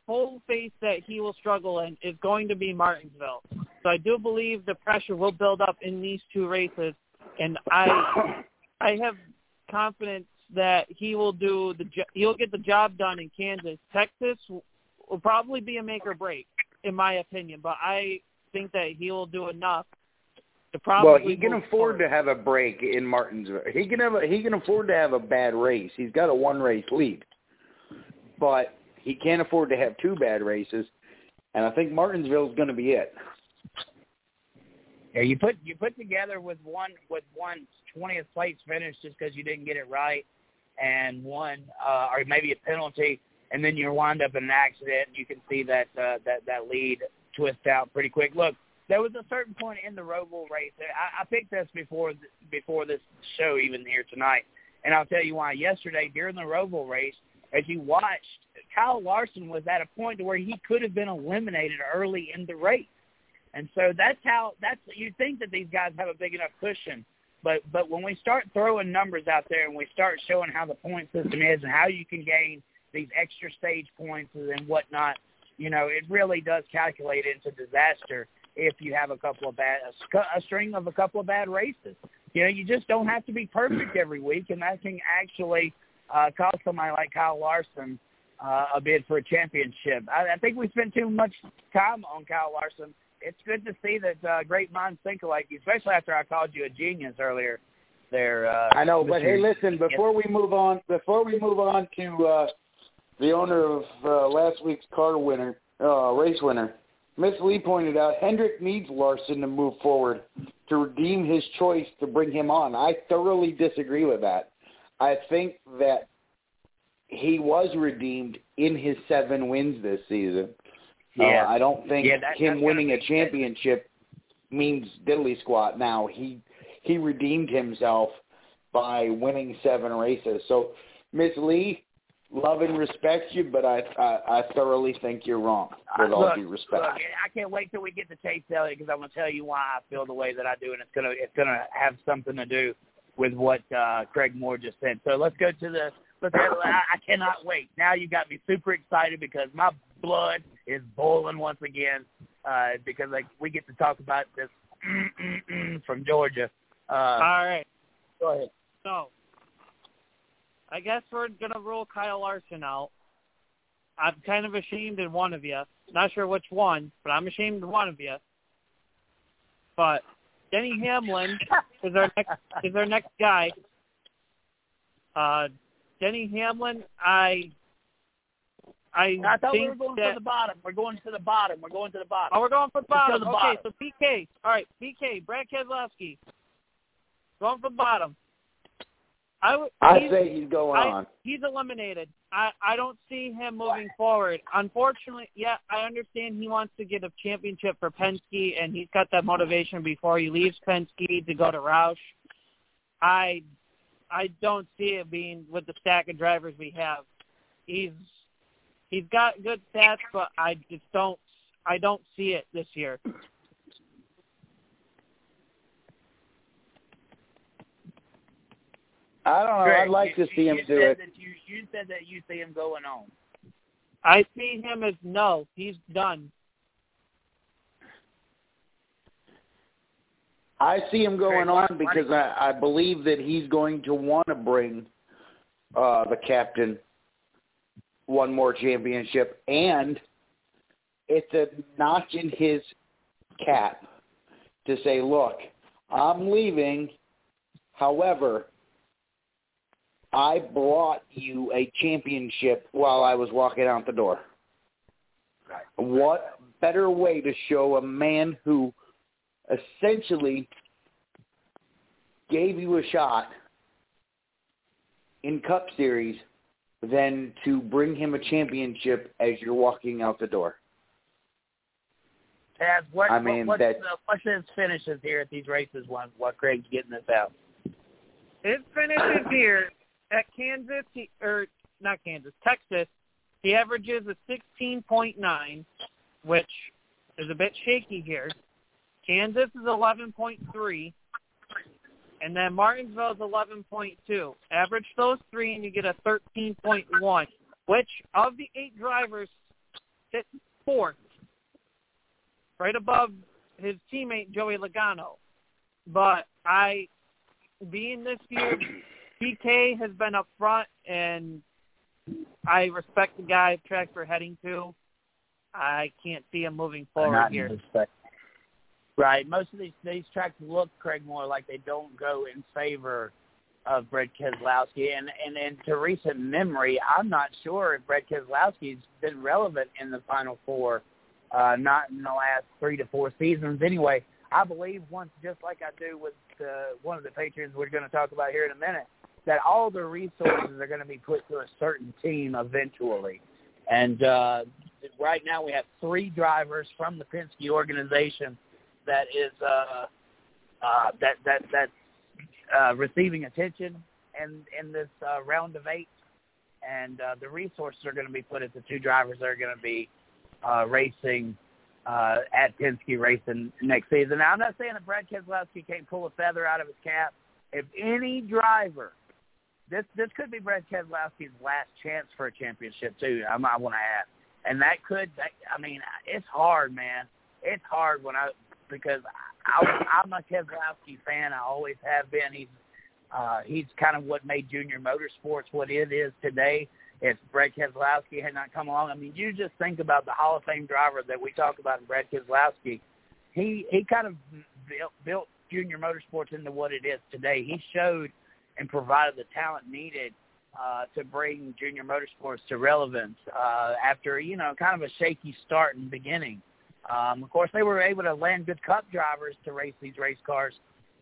full faith that he will struggle in is going to be Martinsville. So I do believe the pressure will build up in these two races, and I I have confidence that he will do the he'll get the job done in Kansas. Texas will probably be a make or break, in my opinion, but I think that he will do enough to probably. Well, he can afford forward. to have a break in Martinsville. He can have a, he can afford to have a bad race. He's got a one race lead, but he can't afford to have two bad races. And I think Martinsville's going to be it. Yeah, you put you put together with one with one twentieth place finish just because you didn't get it right, and one uh, or maybe a penalty, and then you wind up in an accident. You can see that uh, that that lead twist out pretty quick. Look, there was a certain point in the Roval race. I, I picked this before before this show even here tonight, and I'll tell you why. Yesterday during the Roval race, as you watched, Kyle Larson was at a point to where he could have been eliminated early in the race. And so that's how that's you think that these guys have a big enough cushion. But but when we start throwing numbers out there and we start showing how the point system is and how you can gain these extra stage points and whatnot, you know, it really does calculate into disaster if you have a couple of bad a, a string of a couple of bad races. You know, you just don't have to be perfect every week, and that can actually uh, cost somebody like Kyle Larson uh, a bid for a championship. I, I think we spent too much time on Kyle Larson it's good to see that uh, great minds think alike, especially after I called you a genius earlier. There, uh, I know, but hey, listen, before we move on, before we move on to uh, the owner of uh, last week's car winner, uh, race winner, Miss Lee pointed out Hendrick needs Larson to move forward to redeem his choice to bring him on. I thoroughly disagree with that. I think that he was redeemed in his seven wins this season. Yeah. Uh, I don't think Yeah, that- him winning a championship means diddly squat. Now he he redeemed himself by winning seven races. So Miss Lee, love and respect you, but I I, I thoroughly think you're wrong. With all due respect. Look, I can't wait till we get to Chase Elliott because I'm going to tell you why I feel the way that I do, and it's gonna it's gonna have something to do with what uh, Craig Moore just said. So let's go to the. Let's. I, I cannot wait. Now you got me super excited because my blood is boiling once again uh, because like we get to talk about this [clears throat] from Georgia. Uh, All right. go ahead. So, I guess we're gonna rule Kyle Larson out. I'm kind of ashamed in one of you. Not sure which one, but I'm ashamed in one of you. But Denny Hamlin is our next is our next guy. Uh, Denny Hamlin, I I, I thought we think were going that, to the bottom. We're going to the bottom. We're going to the bottom. Oh, we're going for the bottom. to the okay, bottom. so PK. All right, PK. Brad Keselowski. Going for the bottom. I would. I he's- say he's going I- on. He's eliminated. I I don't see him moving forward. Unfortunately, yeah, I understand he wants to get a championship for Penske, and he's got that motivation before he leaves Penske to go to Roush. I I don't see it being with the stack of drivers we have. He's he's got good stats, but I just don't I don't see it this year. I don't know. Greg, I'd like you, to see him you do said it. That you, you said that you see him going on. I see him as no, he's done. I see him going Greg, on because I, I believe that he's going to want to bring uh, the captain one more championship, and it's a notch in his cap to say, "Look, I'm leaving. However, I brought you a championship while I was walking out the door." Right. What better way to show a man who essentially gave you a shot in Cup Series than to bring him a championship as you're walking out the door. Taz, what, I mean, what, what's, that- uh, what's his finishes here at these races while, while Craig's getting this out? His finishes here at Kansas, he, or not Kansas, Texas, he averages a 16.9, which is a bit shaky here. Kansas is 11.3, and then Martinsville is 11.2. Average those three, and you get a 13.1, which of the eight drivers sits fourth, right above his teammate Joey Logano. But I, being this year, PK has been up front, and I respect the guy track we're heading to. I can't see him moving forward here. sec- Right. Most of these these tracks look, Craig, more like they don't go in favor of Brett Keselowski. And, and and to recent memory, I'm not sure if Brett Keselowski's been relevant in the Final Four. Uh, not in the last three to four seasons. Anyway, I believe once, just like I do with uh, one of the patrons we're going to talk about here in a minute, that all the resources are going to be put to a certain team eventually. And uh, right now we have three drivers from the Penske organization that is uh, uh, that that that's uh, receiving attention in in this uh, round of eight, and uh, the resources are going to be put at the two drivers that are going to be uh, racing uh, at Penske racing next season. Now I'm not saying that Brad Keselowski can't pull a feather out of his cap. If any driver, this this could be Brad Keselowski's last chance for a championship too. I, I want to add, and that could. I mean, it's hard, man. It's hard when I because I, I'm a Keselowski fan. I always have been. He's uh, he's kind of what made Junior Motorsports what it is today. If Brad Keselowski had not come along, I mean, you just think about the Hall of Fame driver that we talk about in Brad Keselowski. He he kind of built, built Junior Motorsports into what it is today. He showed and provided the talent needed uh, to bring Junior Motorsports to relevance uh, after you know kind of a shaky start and beginning. Um, of course, they were able to land good Cup drivers to race these race cars,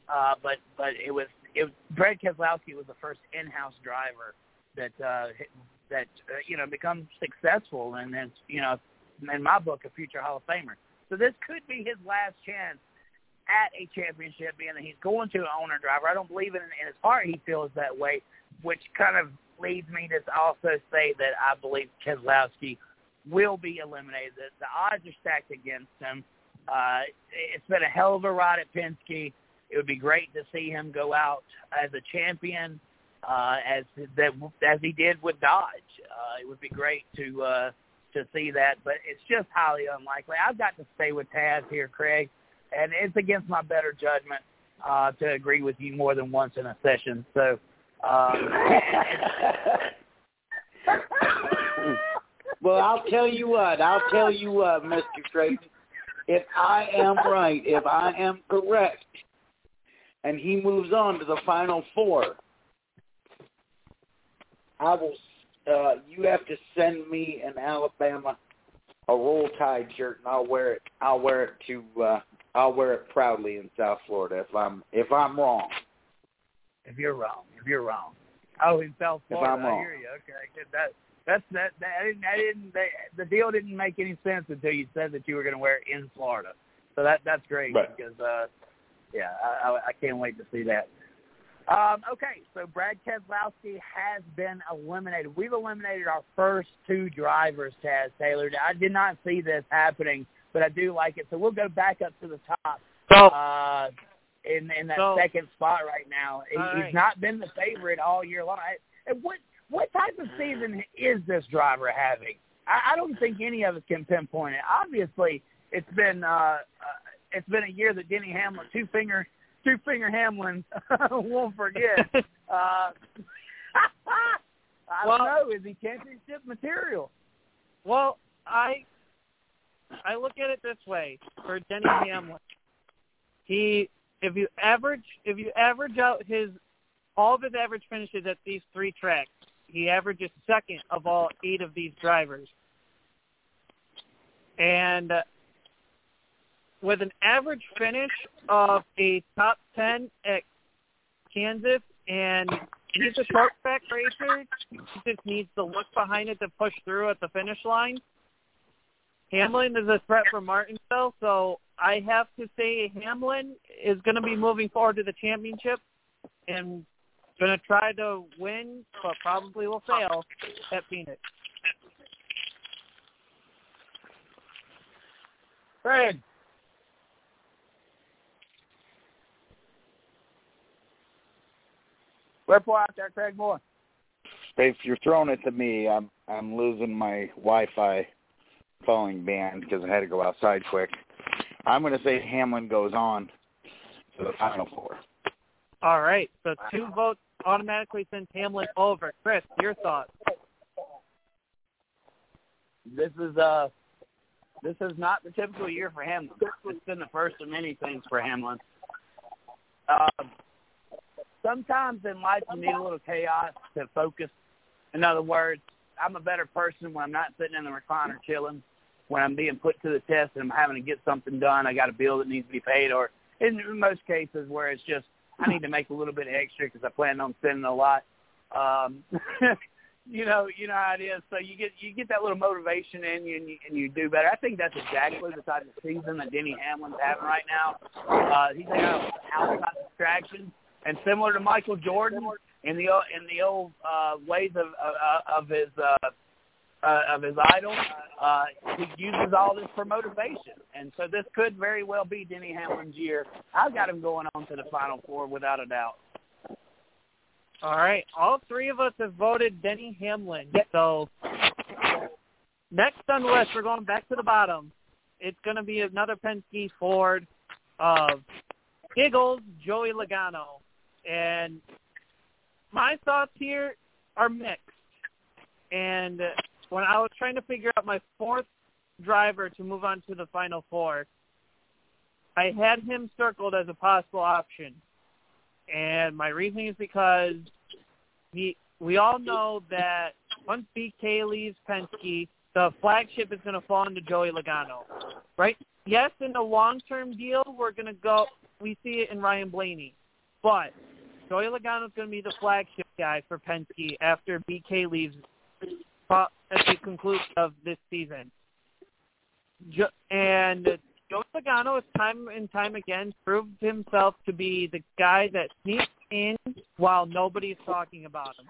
uh, but but it was it was, Brad Keselowski was the first in-house driver that uh, that uh, you know becomes successful and then you know in my book a future Hall of Famer. So this could be his last chance at a championship, being that he's going to an owner driver. I don't believe in, in his heart. He feels that way, which kind of leads me to also say that I believe Keselowski will be eliminated. The, the odds are stacked against him. Uh, it's been a hell of a ride at Penske. It would be great to see him go out as a champion, uh, as that as he did with Dodge. Uh, it would be great to uh, to see that, but it's just highly unlikely. I've got to stay with Taz here, Craig, and it's against my better judgment uh, to agree with you more than once in a session. So. Um, [laughs] well, I'll tell you what. I'll tell you what, Mr. Creighton. If I am right, if I am correct, and he moves on to the final four, I will. Uh, you have to send me an Alabama a roll tide shirt, and I'll wear it. I'll wear it to. Uh, I'll wear it proudly in South Florida. If I'm if I'm wrong. If you're wrong, if you're wrong. Oh, in South Florida, If I'm I wrong. hear you. Okay, that that's that. that I didn't. I didn't. They, the deal didn't make any sense until you said that you were going to wear it in Florida. So that that's great Right. because uh, yeah, I, I, I can't wait to see that. Um, okay, so Brad Keselowski has been eliminated. We've eliminated our first two drivers, Taz Taylor. I did not see this happening, but I do like it. So we'll go back up to the top. So Uh, in in that So- second spot right now. He, All He's right. not been the favorite all year long. And what what type of season is this driver having? I, I don't think any of us can pinpoint it. Obviously, it's been uh, uh it's been a year that Denny Hamlin, two finger two finger Hamlin, [laughs] won't forget. [laughs] Uh, [laughs] I Well- don't know. Is he championship material? Well, I I look at it this way for Denny Hamlin. He if you average if you average out his all of his average finishes at these three tracks, he averages second of all eight of these drivers. And uh, with an average finish of a top 10 at Kansas and he's a short track racer, he just needs to look behind it to push through at the finish line. Hamlin is a threat for Martinsville, so I have to say Hamlin is going to be moving forward to the championship and going to try to win, but probably will fail at Phoenix. Craig. Report out there, Craig Moore. If you're throwing it to me, I'm I'm losing my Wi-Fi calling band because I had to go outside quick. I'm going to say Hamlin goes on to the final four. All right, so two votes automatically sends Hamlin over. Chris, your thoughts? This is uh this is not the typical year for Hamlin. It's been the first of many things for Hamlin. Uh, sometimes in life you need a little chaos to focus. In other words, I'm a better person when I'm not sitting in the recliner chilling. When I'm being put to the test and I'm having to get something done, I got a bill that needs to be paid, or in most cases where it's just I need to make a little bit extra because I plan on spending a lot. Um, [laughs] you know, you know how it is. So you get you get that little motivation in you, and you and you do better. I think that's exactly the type of season that Denny Hamlin's having right now. Uh, he's got outside distractions, and similar to Michael Jordan in the in the old uh, ways of uh, of his uh, uh, of his idol, uh, he uses all this for motivation. And so this could very well be Denny Hamlin's year. I've got him going on to the Final Four without a doubt. All right, all three of us have voted Denny Hamlin. So next on the list, we're going back to the bottom. It's going to be another Penske Ford of Giggles, Joey Logano. And my thoughts here are mixed. And when I was trying to figure out my fourth driver to move on to the Final Four, I had him circled as a possible option. And my reasoning is because he, we all know that once BK leaves Penske, the flagship is going to fall into Joey Logano, right? Yes, in the long-term deal, we're going to go. We see it in Ryan Blaney, but Joey Logano is going to be the flagship guy for Penske after BK leaves at the conclusion of this season. Jo- and Joey Logano has time and time again proved himself to be the guy that sneaks in while nobody's talking about him.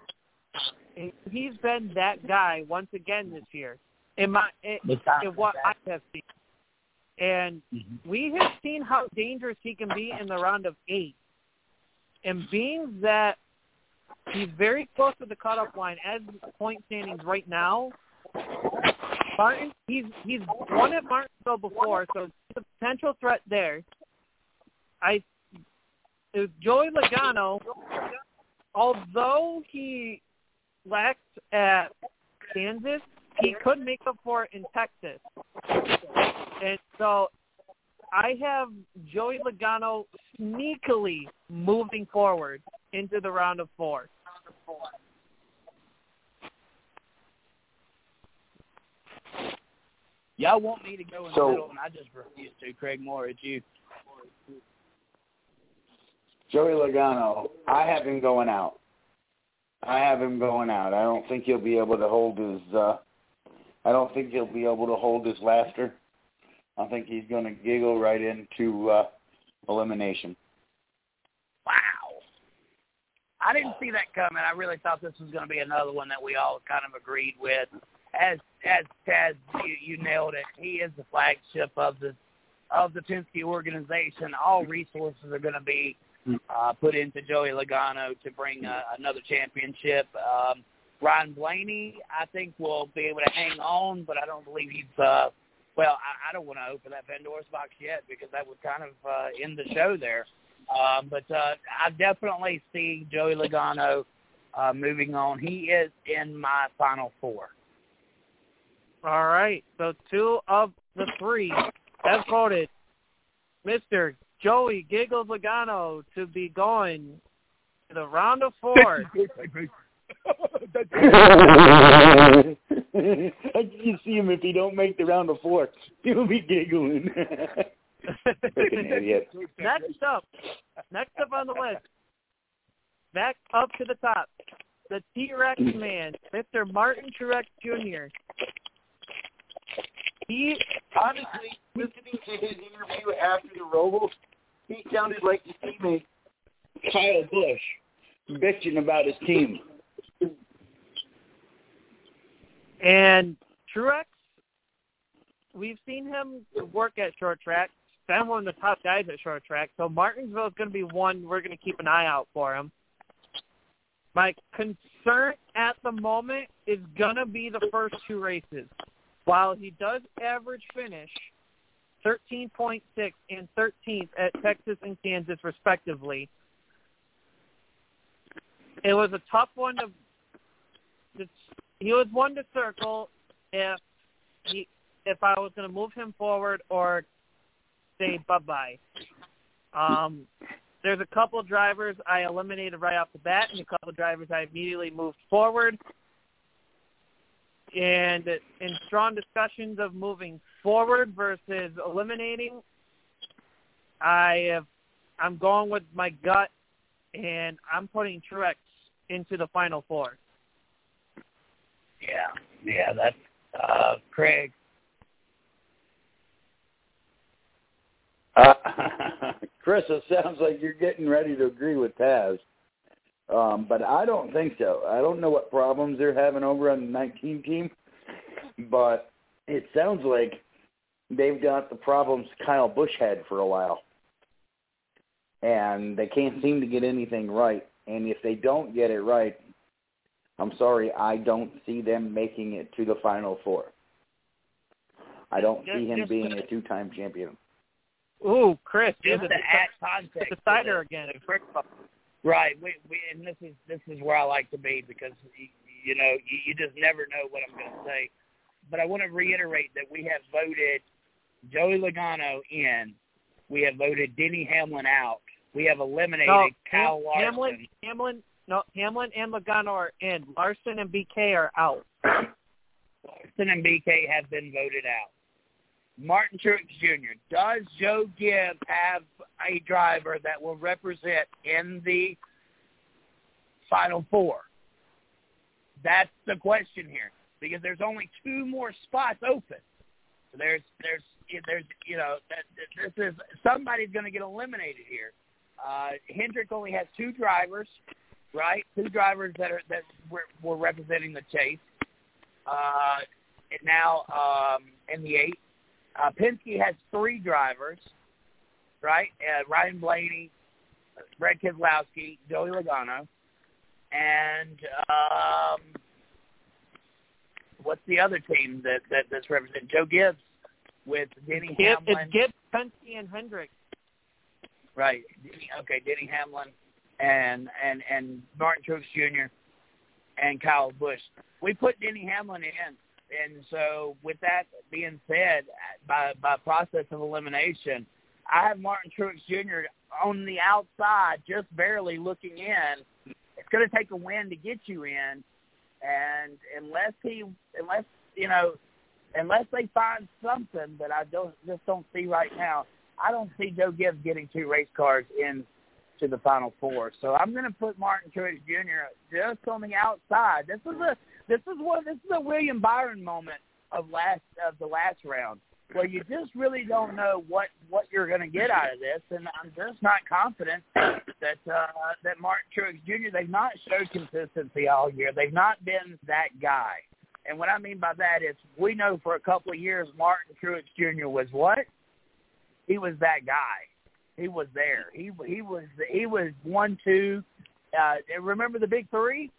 And he's been that guy once again this year. In my in, in what I have seen. And we have seen how dangerous he can be in the round of eight. And being that he's very close to the cutoff line as point standings right now, Martin he's he's won at Martinsville before, so he's a potential threat there. I uh, Joey Logano, although he lacked at Kansas, he could make up for it in Texas. And so I have Joey Logano sneakily moving forward into the round of four. Y'all want me to go in So- the middle, and I just refuse to. Craig Moore, it's you. Joey Logano, I have him going out. I have him going out. I don't think he'll be able to hold his. uh I don't think he'll be able to hold his laughter. I think he's going to giggle right into uh elimination. Wow. I didn't see that coming. I really thought this was going to be another one that we all kind of agreed with. As as Chaz, you, you nailed it. He is the flagship of the of the Penske organization. All resources are going to be uh, put into Joey Logano to bring uh, another championship. Um, Ryan Blaney, I think, will be able to hang on, but I don't believe he's. Uh, well, I, I don't want to open that Pandora's box yet because that would kind of uh, end the show there. Um, but uh, I definitely see Joey Logano uh, moving on. He is in my final four. All right. So two of the three have voted Mr. Joey Giggles Logano to be going to the round of four. [laughs] [laughs] I can see him if he don't make the round of four. He'll be giggling. [laughs] Idiot. [laughs] next up, next up on the list, back up to the top, the T-Rex [clears throat] man, Mr. Martin Truex Jr. He Honestly, listening to his interview after the Roval, he sounded like his teammate Kyle Busch bitching about his team. and Truex, we've seen him work at short track. Been one of the top guys at short track. So Martinsville is going to be one we're going to keep an eye out for him. My concern at the moment is going to be the first two races. While he does average finish 13.6 and 13th at Texas and Kansas respectively, it was a tough one to. to he was one to circle if he if I was going to move him forward or say bye bye. Um, there's a couple drivers I eliminated right off the bat, and a couple drivers I immediately moved forward. And in strong discussions of moving forward versus eliminating, I have I'm going with my gut, and I'm putting Truex into the final four. Yeah, yeah, that's uh, Craig. Uh, [laughs] Chris, it sounds like you're getting ready to agree with Taz. Um, but I don't think so. I don't know what problems they're having over on the 19 team, but it sounds like they've got the problems Kyle Busch had for a while. And they can't seem to get anything right. And if they don't get it right, I'm sorry, I don't see them making it to the Final Four. I don't see him being a two-time champion. Ooh, Chris, Just to a, add context, it's a cider again. First of all, Right. We, we and this is this is where I like to be because you, you know you, you just never know what I'm going to say. But I want to reiterate that we have voted Joey Logano in. We have voted Denny Hamlin out. We have eliminated No, Kyle Larson. Hamlin, Hamlin, no, Hamlin and Logano are in. Larson and BK are out. Larson and BK have been voted out. Martin Truex Jr. Does Joe Gibbs have a driver that will represent in the Final Four? That's the question here because there's only two more spots open. There's there's there's you know this is somebody's going to get eliminated here. Uh, Hendrick only has two drivers, right? Two drivers that are that were, were representing the chase. Uh, and now um, in the eight, uh, Penske has three drivers, right? Uh, Ryan Blaney, Brett Keselowski, Joey Logano, and um, what's the other team that, that that's represented? Joe Gibbs with Denny Gibbs, Hamlin. it's Gibbs, Penske, and Hendrick. Right. Denny, okay, Denny Hamlin and and and Martin Truex Jr. and Kyle Busch. We put Denny Hamlin in, and so with that being said, by by process of elimination, I have Martin Truex Jr. on the outside, just barely looking in. It's going to take a win to get you in, and unless he, unless you know, unless they find something that I don't just don't see right now, I don't see Joe Gibbs getting two race cars in to the final four. So I'm going to put Martin Truex Jr. just on the outside. This is a this is what this is a William Byron moment of last of the last round where you just really don't know what what you're going to get out of this, and I'm just not confident that uh, that Martin Truex Jr. They've not showed consistency all year. They've not been that guy. And what I mean by that is we know for a couple of years Martin Truex Jr. was what he was that guy. He was there. He he was he was one two. Uh, remember the big three?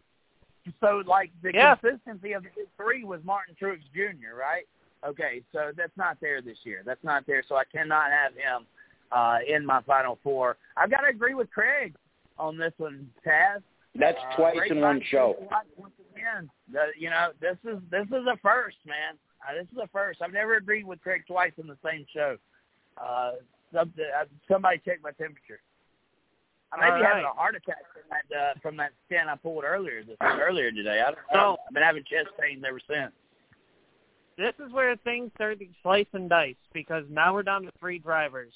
So like the Yeah. consistency of the big three was Martin Truex Jr. Right? Okay, so that's not there this year. That's not there. So I cannot have him uh, in my final four. I've got to agree with Craig on this one, Taz. That's Uh, twice in one show. Once again, the, you know, this is this is a first, man. Uh, this is a first. I've never agreed with Craig twice in the same show. Uh, something, uh, somebody check my temperature. I may All be having a heart attack from that uh, from that stand I pulled earlier this earlier today. I don't So- know. I've been having chest pains ever since. This is where things start to slice and dice because now we're down to three drivers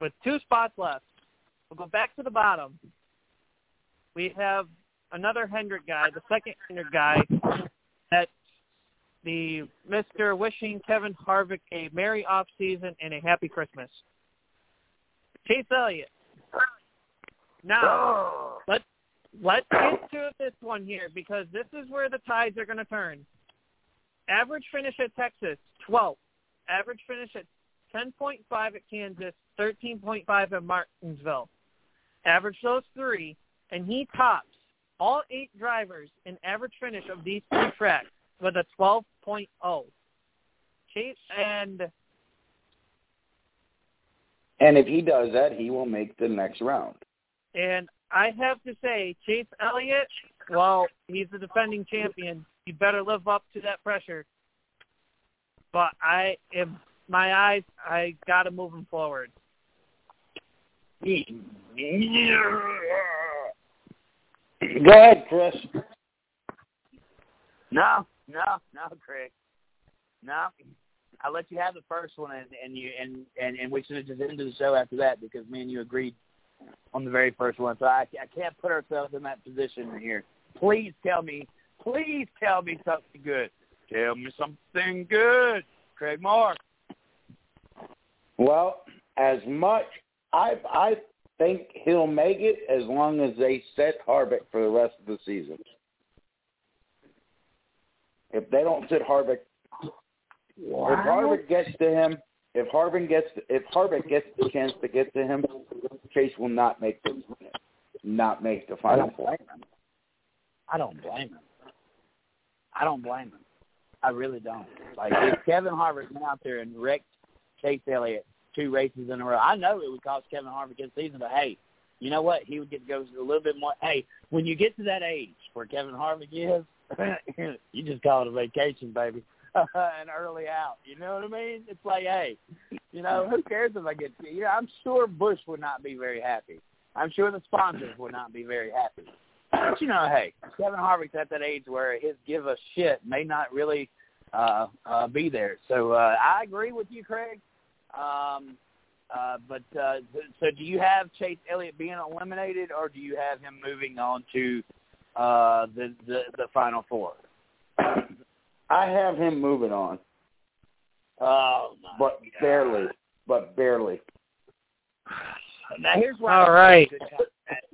with two spots left. We'll go back to the bottom. We have another Hendrick guy, the second Hendrick guy, that the Mister wishing Kevin Harvick a merry off season and a happy Christmas. Chase Elliott. Now [gasps] let's let's get to this one here because this is where the tides are going to turn. Average finish at Texas, 12th. Average finish at 10.5 at Kansas, 13.5 at Martinsville. Average those three, and he tops all eight drivers in average finish of these three tracks with a 12.0. Chase and And if he does that, he will make the next round. And I have to say, Chase Elliott, well, he's the defending champion. He better live up to that pressure. But I, in my eyes, I got to move him forward. Go ahead, Chris. No, no, no, Craig. No. I'll let you have the first one and, and you and, and, and we should have just ended the show after that because me and you agreed on the very first one. So I, I can't put ourselves in that position here. Please tell me, please tell me something good. Tell me something good, Craig Moore. Well, as much I I think he'll make it as long as they set Harvick for the rest of the season. If they don't sit Harvick, if Harvick gets to him, if Harvick gets if Harvick gets the chance to get to him, Chase will not make the not make the final four. I don't blame him. I don't blame him. I really don't. Like if Kevin Harvick went out there and wrecked Chase Elliott two races in a row, I know it would cost Kevin Harvick his season, but hey, you know what? He would get to go a little bit more. Hey, when you get to that age where Kevin Harvick is, [laughs] you just call it a vacation, baby, [laughs] an early out. You know what I mean? It's like, hey, you know, who cares if I get? You know, I'm sure Busch would not be very happy. I'm sure the sponsors would not be very happy. But you know, hey, Kevin Harvick's at that age where his give a shit may not really uh, uh, be there. So uh, I agree with you, Craig. Um, uh, but uh, so, do you have Chase Elliott being eliminated, or do you have him moving on to uh, the, the the final four? I have him moving on, Oh, my but God. barely, but barely. Now here's where All I right. could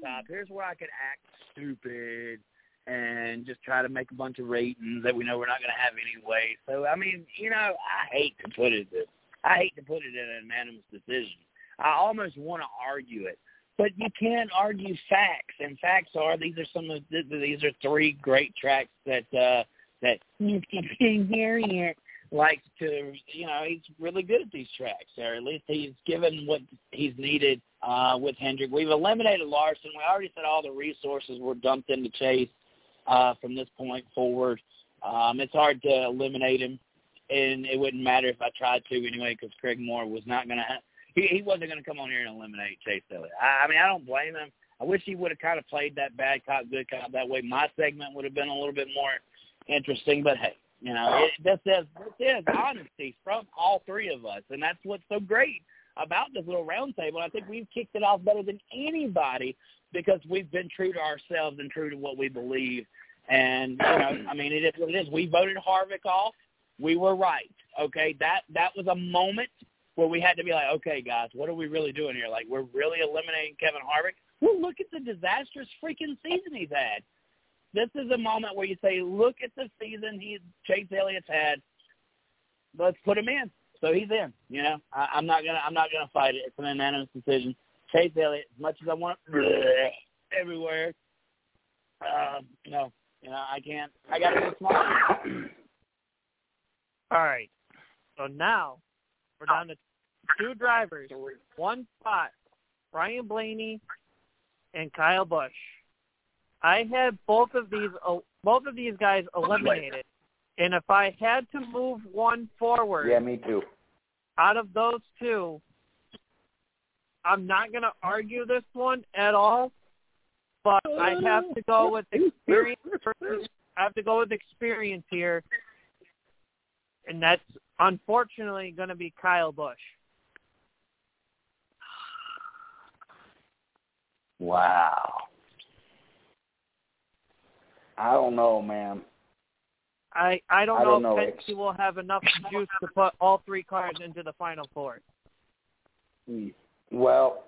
top. Here's where I could act stupid and just try to make a bunch of ratings that we know we're not going to have anyway. So I mean, you know, I hate to put it this. I hate to put it in a unanimous decision. I almost want to argue it, but you can't argue facts. And facts are these are some of the, these are three great tracks that uh that [laughs] Mr. likes to. You know, he's really good at these tracks, or at least he's given what he's needed uh, with Hendrick. We've eliminated Larson. We already said all the resources were dumped into Chase uh, from this point forward. Um, it's hard to eliminate him, and it wouldn't matter if I tried to anyway, because Craig Moore was not going to. Ha- he he wasn't going to come on here and eliminate Chase Elliott. I, I mean, I don't blame him. I wish he would have kind of played that bad cop, good cop. That way, my segment would have been a little bit more interesting. But hey, you know, it, this is this is honesty from all three of us, and that's what's so great about this little roundtable. I think we've kicked it off better than anybody because we've been true to ourselves and true to what we believe. And you know, I mean, it is what it is. We voted Harvick off. We were right. Okay, that that was a moment where we had to be like, okay, guys, what are we really doing here? Like, we're really eliminating Kevin Harvick. Well, look at the disastrous freaking season he's had. This is a moment where you say, look at the season he Chase Elliott's had. Let's put him in. So he's in. You know, I, I'm not gonna I'm not gonna fight it. It's an unanimous decision. Chase Elliott, as much as I want bleh, [clears throat] everywhere, uh, no, you know, I can't. I got to be smart. [clears throat] All right. So now we're down to two drivers, one spot, Ryan Blaney and Kyle Busch. I had both of these uh, both of these guys eliminated, and if I had to move one forward Yeah, me too. out of those two, I'm not going to argue this one at all, but I have to go with experience. versus- I have to go with experience here, and that's unfortunately going to be Kyle Busch. Wow. I don't know, man. I I don't I know don't know, if X. Penske will have enough juice to put all three cars into the final four, hmm. Well,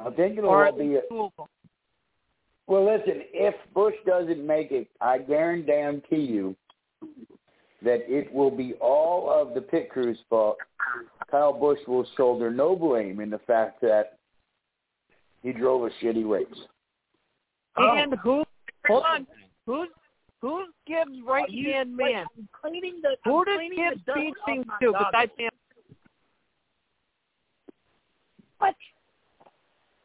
I think it'll or all be. A, two of them. well, listen. If Busch doesn't make it, I guarantee you that it will be all of the pit crew's fault. Kyle Busch will shoulder no blame in the fact that he drove a shitty race. And who? Hold on. Who's who's Gibbs' right hand man? I'm cleaning the. Who I'm does cleaning Gibbs the dust feed off things my to goggles. besides him? What?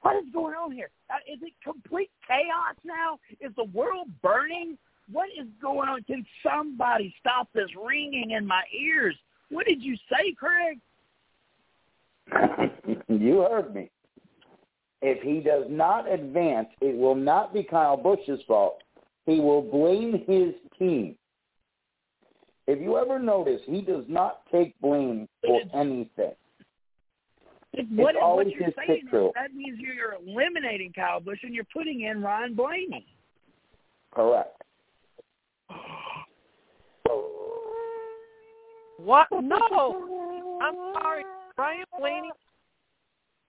What is going on here? Uh, is it complete chaos now? Is the world burning? What is going on? Can somebody stop this ringing in my ears? What did you say, Craig? [laughs] you heard me. If he does not advance, it will not be Kyle Busch's fault. He will blame his team. If you ever notice, he does not take blame for anything. If what, what always you're his saying is that means you're eliminating Kyle Busch and you're putting in Ryan Blaney. Correct. What? No. I'm sorry, Ryan Blaney.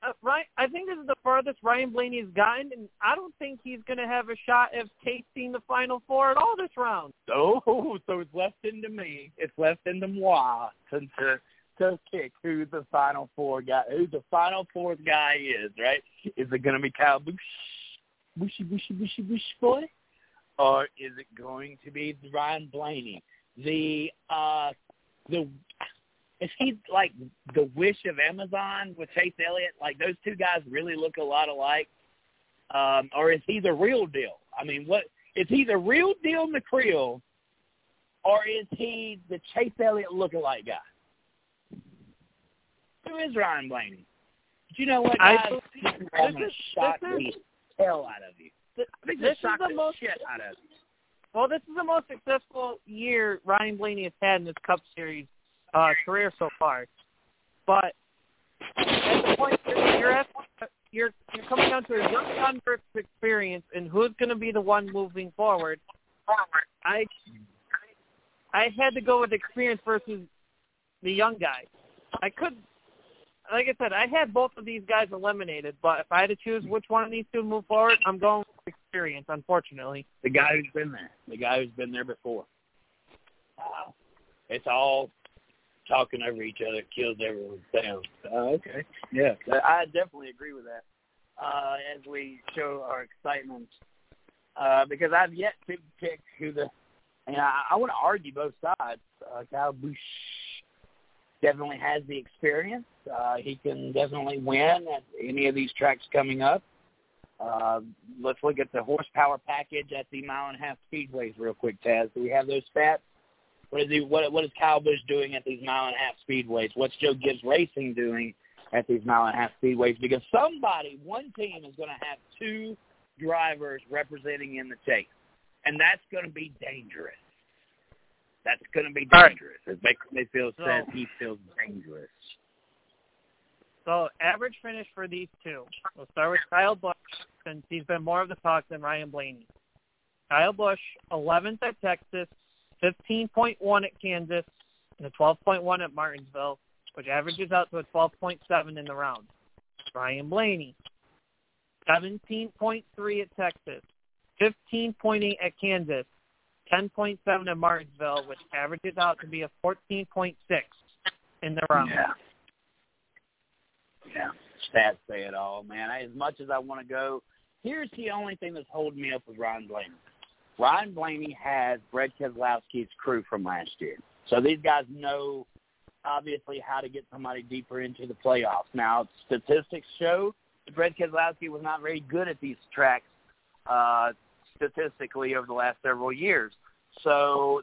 Uh, Ryan, I think this is the furthest Ryan Blaney's gotten, and I don't think he's going to have a shot of tasting the Final Four at all this round. Oh, so it's left into me. It's left into moi to to, to pick who the final four guy, who the final fourth guy is. Right? Is it going to be Kyle Busch, Bushy Bushy Bushy Bush boy, or is it going to be Ryan Blaney? The uh, the is he like the wish of Amazon with Chase Elliott? Like those two guys really look a lot alike, um, or is he the real deal? I mean, what is he the real deal McCreel, or is he the Chase Elliott lookalike guy? Who is Ryan Blaney? But you know what, I- guys? This is going to shock this is- the hell out of you. Th- I think this this is the the most shit out of you. well. This is the most successful year Ryan Blaney has had in his Cup Series uh, career so far. But at the point you're you're, at, you're you're coming down to a young versus experience, and who's going to be the one moving forward. I I had to go with experience versus the young guy. I could, like I said, I had both of these guys eliminated, but if I had to choose which one of these two move forward, I'm going with experience. Unfortunately, The guy who's been there. The guy who's been there before. It's all talking over each other kills everyone's sound. Uh, okay. Yeah. I definitely agree with that. Uh, as we show our excitement. Uh, because I've yet to pick who the and I, I want to argue both sides. Uh, Kyle Busch definitely has the experience. Uh, he can definitely win at any of these tracks coming up. Uh, let's look at the horsepower package at the mile and a half speedways real quick, Taz. Do we have those stats? What is he? What what is Kyle Busch doing at these mile and a half speedways? What's Joe Gibbs Racing doing at these mile and a half speedways? Because somebody, one team, is going to have two drivers representing in the chase, and that's going to be dangerous. That's going to be All right. dangerous. As Baker Mayfield So- says, he feels dangerous. so average finish for these two. We'll start with Kyle Busch since he's been more of the talk than Ryan Blaney. Kyle Busch, 11th at Texas, 15.1 at Kansas, and a 12.1 at Martinsville, which averages out to a 12.7 in the round. Ryan Blaney, 17.3 at Texas, 15.8 at Kansas, 10.7 at Martinsville, which averages out to be a 14.6. in the round. Yeah. Yeah. Stats say it all, man. I, as much as I want to go, here's the only thing that's holding me up with Ryan Blaney. Ryan Blaney has Brett Keselowski's crew from last year. So these guys know obviously how to get somebody deeper into the playoffs. Now statistics show that Brett Keselowski was not very good at these tracks uh, statistically over the last several years. So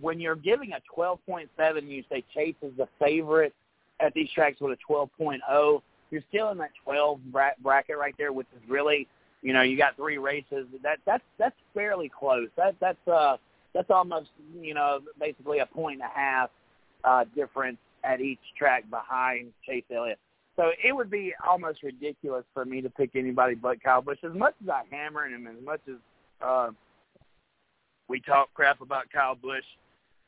when you're giving a 12.7, you say Chase is the favorite at these tracks with a 12.0. You're still in that 12 bracket right there, which is really, you know, you got three races. That that's that's fairly close. That that's uh that's almost you know basically a point and a half uh, difference at each track behind Chase Elliott. So it would be almost ridiculous for me to pick anybody but Kyle Busch. As much as I hammer him, as much as uh, we talk crap about Kyle Busch,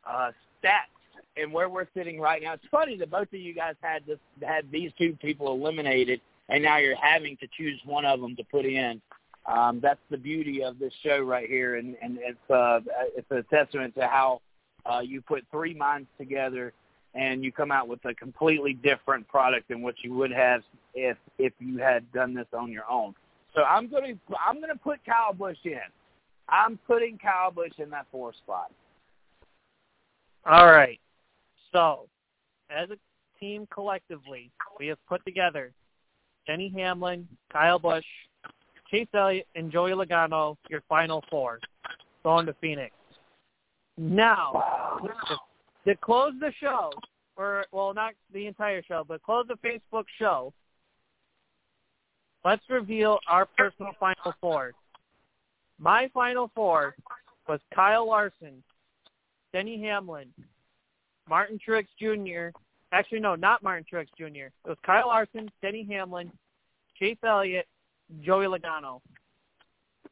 uh, stats and where we're sitting right now. It's funny that both of you guys had this had these two people eliminated, and now you're having to choose one of them to put in. Um, that's the beauty of this show right here, and and it's uh, it's a testament to how uh, you put three minds together and you come out with a completely different product than what you would have if if you had done this on your own. So I'm going to I'm going to put Kyle Busch in. I'm putting Kyle Busch in that four spot. All right. So, as a team collectively, we have put together Denny Hamlin, Kyle Busch, Chase Elliott, and Joey Logano, your final four, going to Phoenix. Now, to close the show, or well, not the entire show, but close the Facebook show, let's reveal our personal final four. My final four was Kyle Larson, Denny Hamlin, Martin Truex Jr. Actually, no, not Martin Truex Jr. It was Kyle Larson, Denny Hamlin, Chase Elliott, Joey Logano.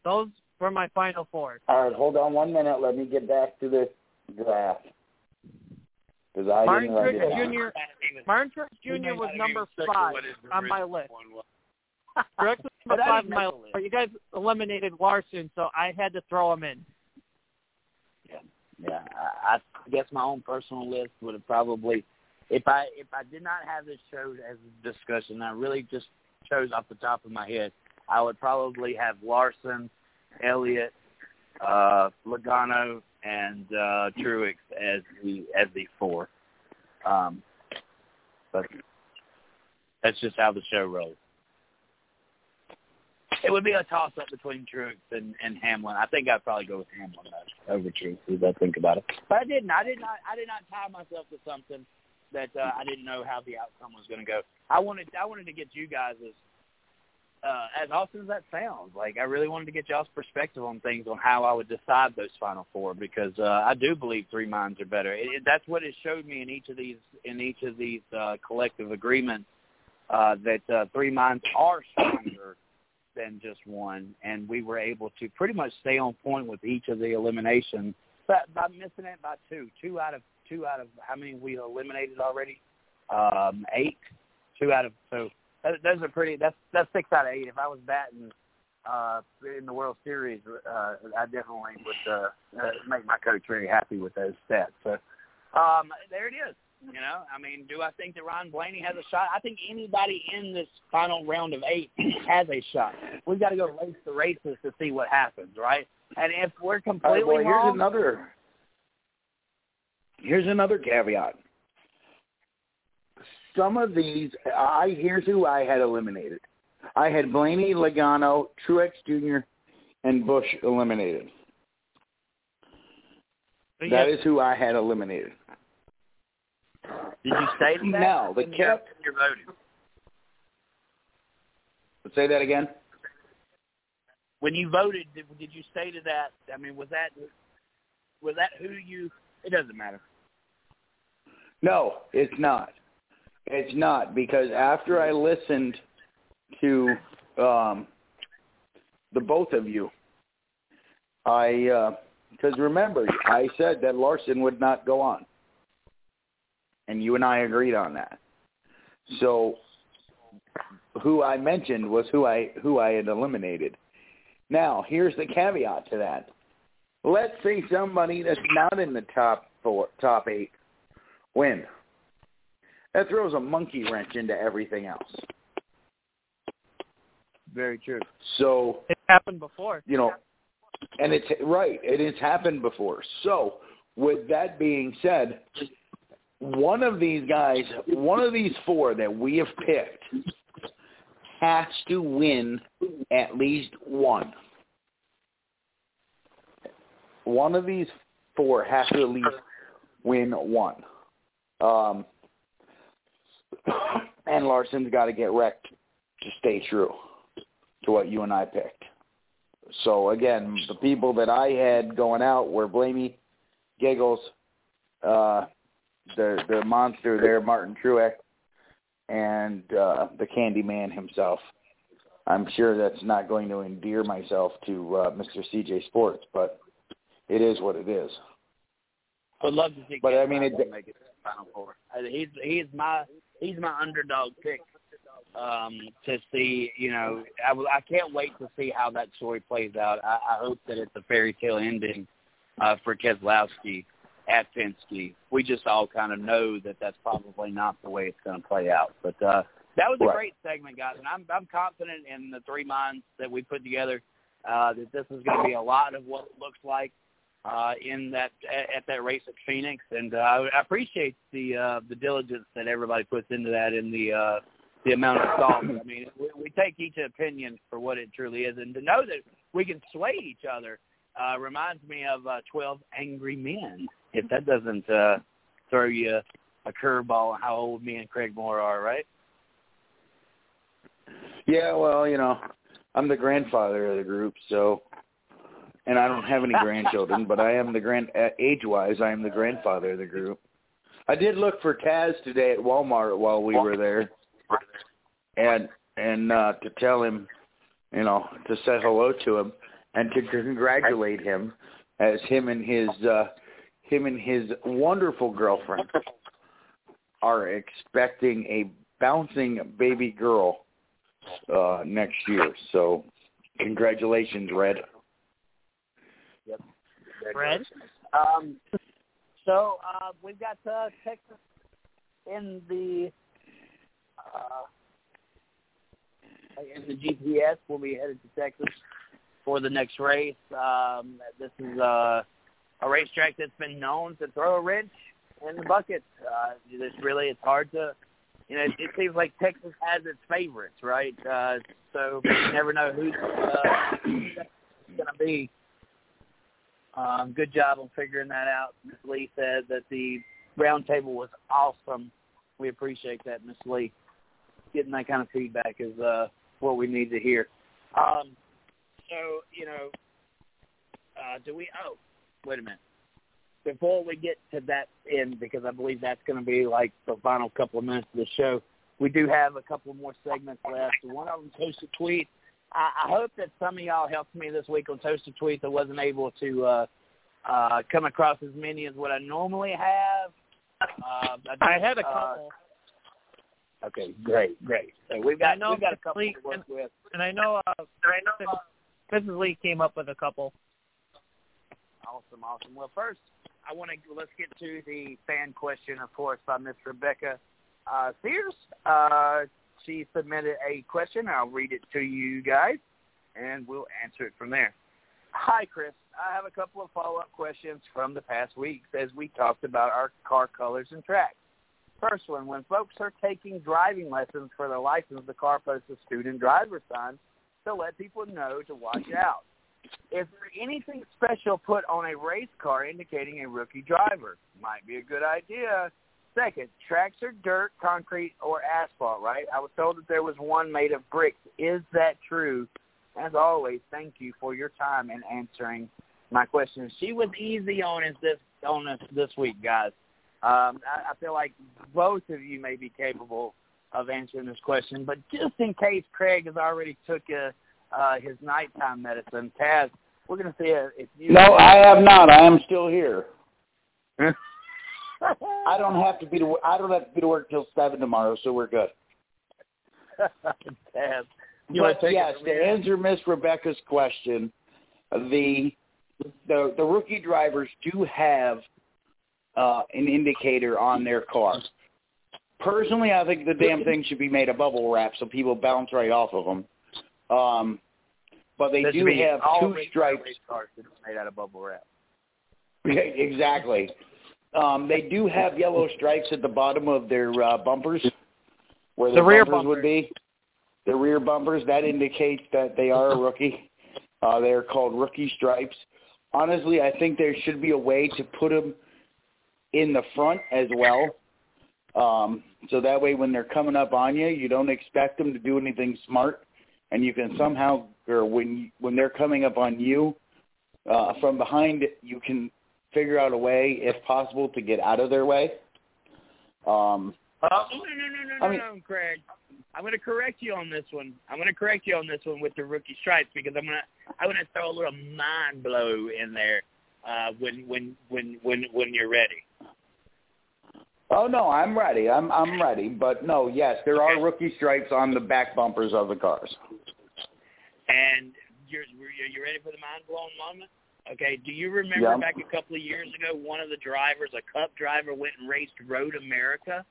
Those were my final four. All right, hold on one minute. Let me get back to the draft. Because I Martin didn't write it Truex down. Jr. Martin Truex Jr. was number five on my list. [laughs] Truex was But number five on my list. list. You guys eliminated Larson, so I had to throw him in. Yeah, I, I guess my own personal list would have probably, if I if I did not have this show as a discussion, I really just chose off the top of my head, I would probably have Larson, Elliott, uh, Logano, and uh, Truex as the as the four. Um, but that's just how the show rolls. It would be a toss up between Truex and, and Hamlin. I think I'd probably go with Hamlin though, over Truex as I think about it. But I didn't. I did not. I did not tie myself to something that uh, I didn't know how the outcome was going to go. I wanted. I wanted to get you guys as uh, as awesome as that sounds. Like I really wanted to get y'all's perspective on things on how I would decide those final four because uh, I do believe three minds are better. It, it, that's what it showed me in each of these in each of these uh, collective agreements uh, that uh, three minds are stronger than just one, and we were able to pretty much stay on point with each of the eliminations, but by missing it by two, two out of two out of how many we eliminated already? Um, eight, two out of so that, those are pretty. That's that's six out of eight. If I was batting uh, in the World Series, uh, I definitely would uh, uh, make my coach very happy with those stats. So um, there it is. You know, I mean, do I think that Ron Blaney has a shot? I think anybody in this final round of eight [clears throat] has a shot. We've got to go race the races to see what happens, right? And if we're All right, completely well, here's wrong, another. Here's another caveat. Some of these, I here's who I had eliminated. I had Blaney, Logano, Truex Jr., and Busch eliminated. But That yes, is who I had eliminated. did you say that? No, the cap- you're voting. Say that again. When you voted, did, did you say to that? I mean, was that was that who you? It doesn't matter. No, it's not. It's not because after I listened to um, the both of you, I because remember I said that Larson would not go on, and you and I agreed on that. So who I mentioned was who I who I had eliminated. Now here's the caveat to that. Let's say somebody that's not in the top four, top eight, win. that throws a monkey wrench into everything else. Very true. So It happened before. you know, and it's right. It has happened before. So, with that being said, one of these guys, one of these four that we have picked, has to win at least one. One of these four has to at least win one. Um, and Larson's got to get wrecked to stay true to what you and I picked. So again, the people that I had going out were Blamey, Giggles, uh, the the monster there, Martin Truex, and uh, the Candyman himself. I'm sure that's not going to endear myself to uh, Mr. CJ Sports, but it is what it is. Would love to see. But, I mean, it- Roswell make it to the final four. He's he's my he's my underdog pick um, to see. You know, I, I can't wait to see how that story plays out. I, I hope that it's a fairy tale ending uh, for Keselowski at Penske. We just all kind of know that that's probably not the way it's going to play out. But uh, that was a Right. great segment, guys, and I'm I'm confident in the three minds that we put together uh, that this is going to be a lot of what it looks like uh, in that at, at that race at Phoenix, and uh, I appreciate the uh, the diligence that everybody puts into that and the uh, the amount of thought. I mean, we, we take each opinion for what it truly is, and to know that we can sway each other uh, reminds me of uh, Twelve Angry Men. If that doesn't uh, throw you a curveball how old me and Craig Moore are, right? Yeah, well, you know, I'm the grandfather of the group, so and I don't have any [laughs] grandchildren, but I am the grand uh, age-wise, I am the grandfather of the group. I did look for Taz today at Walmart while we were there, and and uh, to tell him, you know, to say hello to him and to congratulate him as him and his uh, him and his wonderful girlfriend are expecting a bouncing baby girl uh next year. So congratulations, Red. Red? Um, so uh, we've got uh, Texas in the uh, in the GPS. We'll be headed to Texas for the next race. Um, this is uh, a racetrack that's been known to throw a wrench in the bucket. Uh, it's really it's hard to you know, it, it seems like Texas has its favorites, right? Uh, so you never know who's uh, going to be. Um, good job on figuring that out. Ms. Lee said that the roundtable was awesome. We appreciate that, Miss Lee. Getting that kind of feedback is uh, what we need to hear. Um, so, you know, uh, do we? Oh, wait a minute. Before we get to that end, because I believe that's going to be like the final couple of minutes of the show, we do have a couple more segments left. One of them, Toasted Tweet. I, I hope that some of y'all helped me this week on Toasted Tweet. I wasn't able to uh, uh, come across as many as what I normally have. Uh, I had a uh, couple, Okay, great, great. So we've got I know we've got a couple Lee- to work with. and I know uh, Mrs. Lee came up with a couple. Awesome, awesome. Well, first, I want to let's get to the fan question, of course, by Miss Rebecca uh, Sears. Uh, she submitted a question. I'll read it to you guys, and we'll answer it from there. Hi, Chris. I have a couple of follow-up questions from the past weeks as we talked about our car colors and tracks. First one, when folks are taking driving lessons for their license, the car posts a student driver sign to let people know to watch out. Is there anything special put on a race car indicating a rookie driver? Might be a good idea. Second, tracks are dirt, concrete, or asphalt, right? I was told that there was one made of bricks. Is that true? As always, thank you for your time and answering my questions. She was easy on us this on us this week, guys. Um, I, I feel like both of you may be capable of answering this question, but just in case Craig has already took a, uh, his nighttime medicine, Taz, we're going to see if you. No, I have not. I am still here. [laughs] I don't have to be to I don't have to be to work till seven tomorrow, so we're good. Taz, you But yes, to answer Miss Rebecca's question, the the the rookie drivers do have uh, an indicator on their car. personally, I think the damn thing should be made of bubble wrap so people bounce right off of them. Um, but they do have two stripes. cars made out of bubble wrap. [laughs] exactly. Um, they do have yellow stripes at the bottom of their uh, bumpers, where The rear bumpers would be. The rear bumpers that indicates that they are a rookie. Uh, they are called rookie stripes. Honestly, I think there should be a way to put them in the front as well, um, so that way when they're coming up on you, you don't expect them to do anything smart, and you can somehow, or when when they're coming up on you uh, from behind, you can figure out a way, if possible, to get out of their way. Um, Oh, no, no, no, no, I mean- no, no, Craig. I'm going to correct you on this one. I'm going to correct you on this one with the rookie stripes because I'm going to I'm going to throw a little mind blow in there uh, when when when when when you're ready. oh no, I'm ready. I'm I'm ready. But no, yes, there Okay. are rookie stripes on the back bumpers of the cars. And you're you're you ready for the mind blowing moment? Okay. Do you remember Yeah. back a couple of years ago, one of the drivers, a Cup driver, went and raced Road America?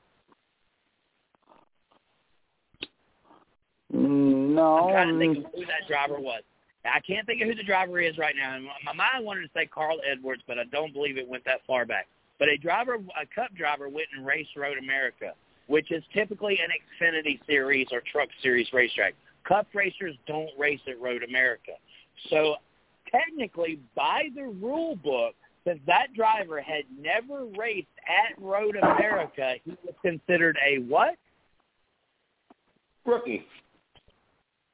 No, I'm trying to think of who that driver was. I can't think of who the driver is right now. My mind wanted to say Carl Edwards, but I don't believe it went that far back. But a driver, a Cup driver, went and raced Road America, which is typically an Xfinity Series or Truck Series racetrack. Cup racers don't race at Road America. So technically, by the rule book, since that driver had never raced at Road America, he was considered a what? rookie.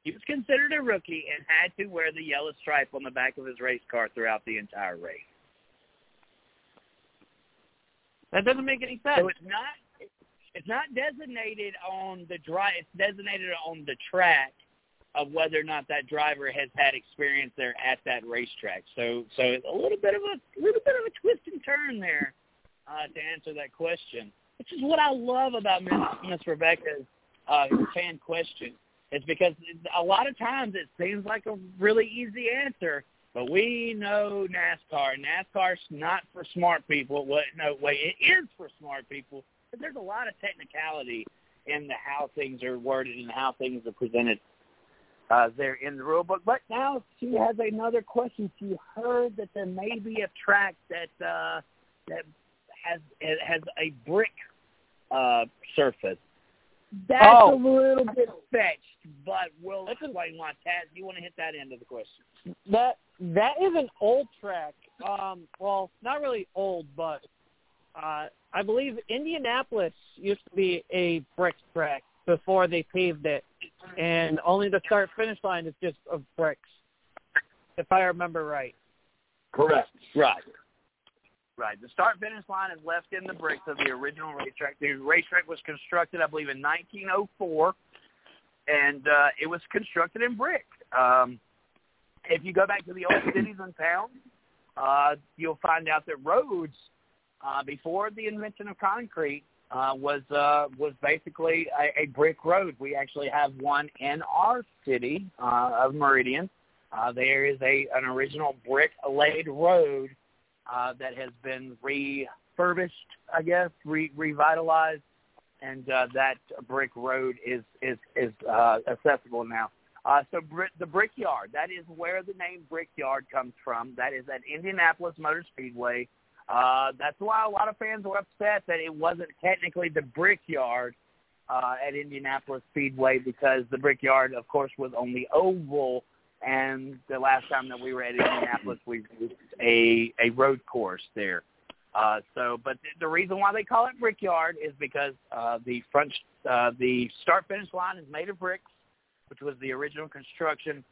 He was considered a rookie and had to wear the yellow stripe on the back of his race car throughout the entire race. That doesn't make any sense. So it's not it's not designated on the dri It's designated on the track of whether or not that driver has had experience there at that racetrack. So so it's a little bit of a little bit of a twist and turn there uh, to answer that question, which is what I love about Miss, Miss Rebecca's uh, fan question. It's because a lot of times it seems like a really easy answer, but we know NASCAR. NASCAR's not for smart people. What? No, wait, it is for smart people. But there's a lot of technicality in the how things are worded and how things are presented uh, there in the rule book. But now she has another question. She heard that there may be a track that uh, that has it has a brick uh, surface. That's Oh. a little bit fetched, but we'll explain why. Taz, you want to hit that end of the question? that that is an old track. Um, well, not really old, but uh, I believe Indianapolis used to be a brick track before they paved it, and only the start finish line is just of bricks, if I remember right. Correct. Right. Right. The start finish line is left in the bricks of the original racetrack. The racetrack was constructed, I believe, in 1904, and uh, it was constructed in brick. Um, if you go back to the old [coughs] cities and towns, uh, you'll find out that roads, uh, before the invention of concrete, uh, was uh, was basically a, a brick road. We actually have one in our city uh, of Meridian. Uh, there is a an original brick laid road uh, that has been refurbished, I guess, re- revitalized, and uh, that brick road is is is uh, accessible now. Uh, so Br- the Brickyard, that is where the name Brickyard comes from. That is at Indianapolis Motor Speedway. Uh, that's why a lot of fans were upset that it wasn't technically the Brickyard uh, at Indianapolis Speedway because the Brickyard, of course, was on the oval and the last time that we were at Indianapolis, we used a a road course there. Uh, so, but the, the reason why they call it Brickyard is because uh, the front, uh, the start finish line is made of bricks, which was the original construction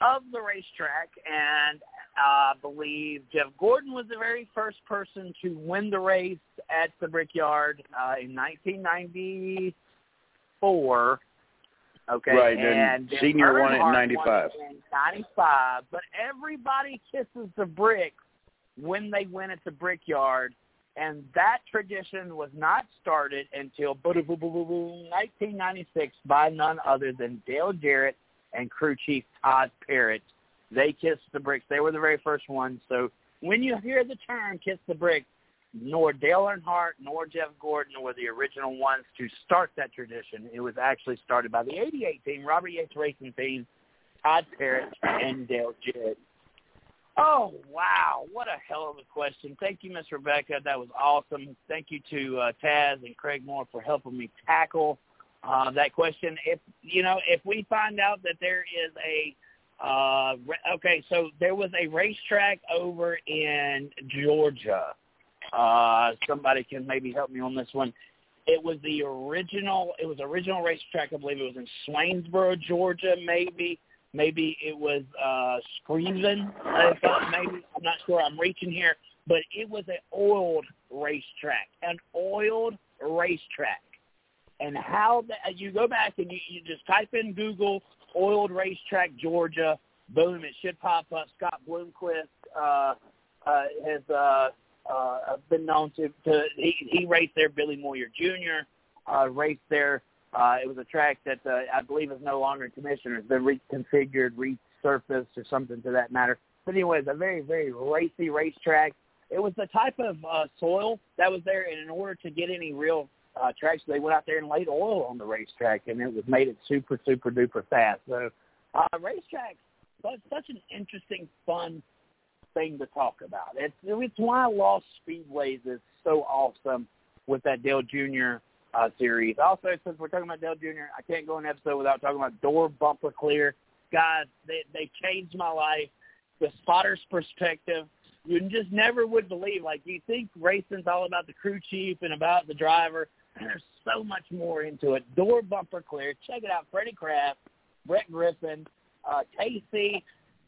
of the racetrack, and I believe Jeff Gordon was the very first person to win the race at the Brickyard uh, in 1994. Okay, Right, and and Senior won it in Earnhardt 95. won it in 95, but everybody kisses the brick when they win at the Brickyard, and that tradition was not started until 1996 by none other than Dale Jarrett and crew chief Todd Parrott. They kissed the bricks. They were the very first ones. So when you hear the term "kiss the bricks," nor Dale Earnhardt nor Jeff Gordon were the original ones to start that tradition. It was actually started by the 88 team, Robert Yates Racing Team, Todd Parrott, and Dale Jarrett. Oh, wow. What a hell of a question. Thank you, Miss Rebecca. That was awesome. Thank you to uh, Taz and Craig Moore for helping me tackle uh, that question. If, you know, if we find out that there is a uh, okay, so there was a racetrack over in Georgia. Uh, somebody can maybe help me on this one. It was the original. It was original racetrack. I believe it was in Swainsboro, Georgia. Maybe, maybe it was uh, Screven. Maybe I'm not sure. I'm reaching here, but it was an oiled racetrack, an oiled racetrack. And how that you go back and you, you just type in Google oiled racetrack Georgia. Boom, it should pop up. Scott Bloomquist uh, uh, has uh, uh, been known to, to he, he raced there. Billy Moyer Jr. Uh, raced there. Uh, it was a track that uh, I believe is no longer in commission. It's been reconfigured, resurfaced, or something to that matter. But anyways, a very, very racy racetrack. It was the type of uh, soil that was there, and in order to get any real uh, tracks. They went out there and laid oil on the racetrack, and it was made it super, super duper fast. So, uh, racetracks, but such an interesting, fun thing to talk about. It's it's why Lost Speedways is so awesome with that Dale Jr. Uh, series. Also, since we're talking about Dale Jr., I can't go an episode without talking about Door Bumper Clear. Guys, they they changed my life. The spotter's perspective you just never would believe. Like you think racing's all about the crew chief and about the driver, there's so much more into it. Door bumper clear. Check it out. Freddie Kraft, Brett Griffin, uh, Casey,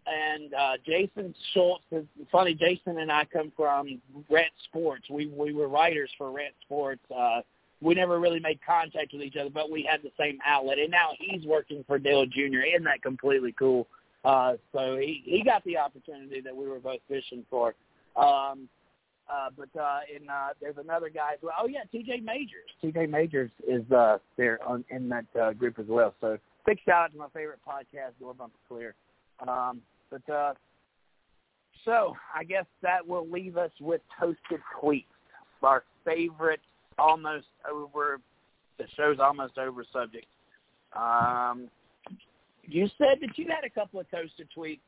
and uh, Jason Schultz. Funny, Jason and I come from Rhett Sports. We we were writers for Rhett Sports. Uh, we never really made contact with each other, but we had the same outlet. And now he's working for Dale Jr. Isn't that completely cool? Uh, so he he got the opportunity that we were both fishing for. Um, uh, but uh, in uh, there's another guy. Who, oh yeah, T.J. Majors. T.J. Majors is uh, there on, in that uh, group as well. So big shout out to my favorite podcast, Door Bumper Clear. Um, but uh, so I guess that will leave us with toasted tweets, our favorite, almost over. The show's almost over subject. Um, you said that you had a couple of toasted tweets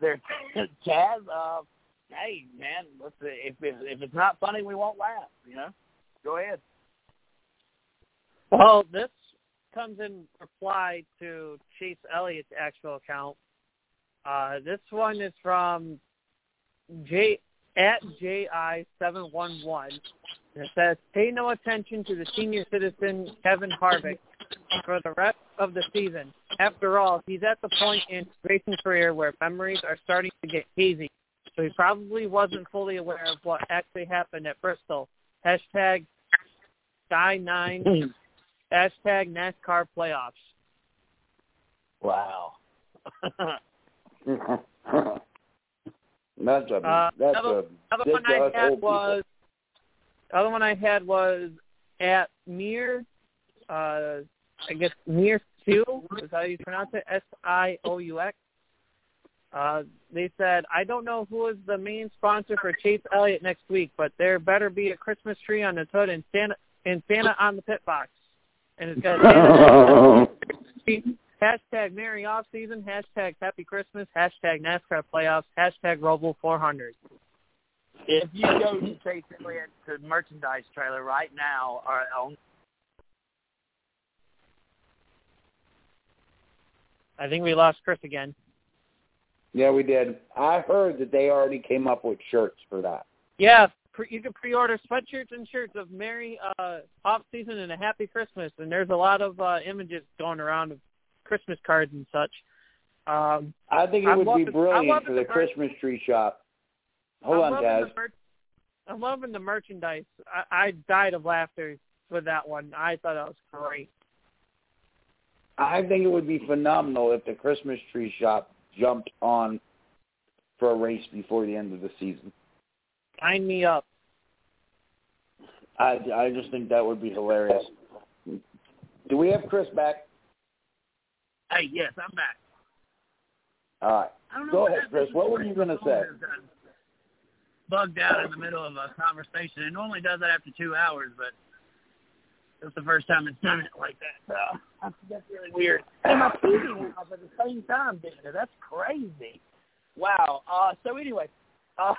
there, [laughs] Chaz. Uh, hey man, let's if if it's not funny, we won't laugh. You know, go ahead. Well, this comes in reply to Chase Elliott's actual account. Uh, this one is from J at JI seven one one. It says, "Pay no attention to the senior citizen Kevin Harvick for the rest of the season. After all, he's at the point in his racing career where memories are starting to get hazy so he probably wasn't fully aware of what actually happened at Bristol. Hashtag Sky Nine. hashtag NASCAR playoffs. Wow. [laughs] that's a uh, that's other, a other one I had was other one I had was at Mir uh I guess Mir Two is how you pronounce it, S I O U X. Uh, they said, I don't know who is the main sponsor for Chase Elliott next week, but there better be a Christmas tree on his hood and Santa and Santa on the pit box. And it's got [laughs] hashtag Merry Off Season, hashtag Happy Christmas, hashtag NASCAR Playoffs, hashtag Roval 400. If you go to Chase Elliott's merchandise trailer right now, or on I think we lost Chris again. Yeah, we did. I heard that they already came up with shirts for that. Yeah, pre- you can pre-order sweatshirts and shirts of Merry uh, Off Season and a Happy Christmas, and there's a lot of uh, images going around of Christmas cards and such. Um, I think it I'm would loving- be brilliant for the the Christmas tree shop. Hold I'm on, the mer- I'm loving the merchandise. I, I died of laughter with that one. I thought that was great. I think it would be phenomenal if the Christmas tree shop jumped on for a race before the end of the season. Sign me up. I, I just think that would be hilarious. Do we have Chris back? Hey, yes, I'm back. All right. I don't know Go ahead, Chris. What were you going to say? Uh, bugged out in the middle of a conversation. It normally does that after two hours, but it's the first time it's done it like that. So that's really weird. And my TV went off at the same time, didn't it? That's crazy. Wow. Uh, so anyway, uh,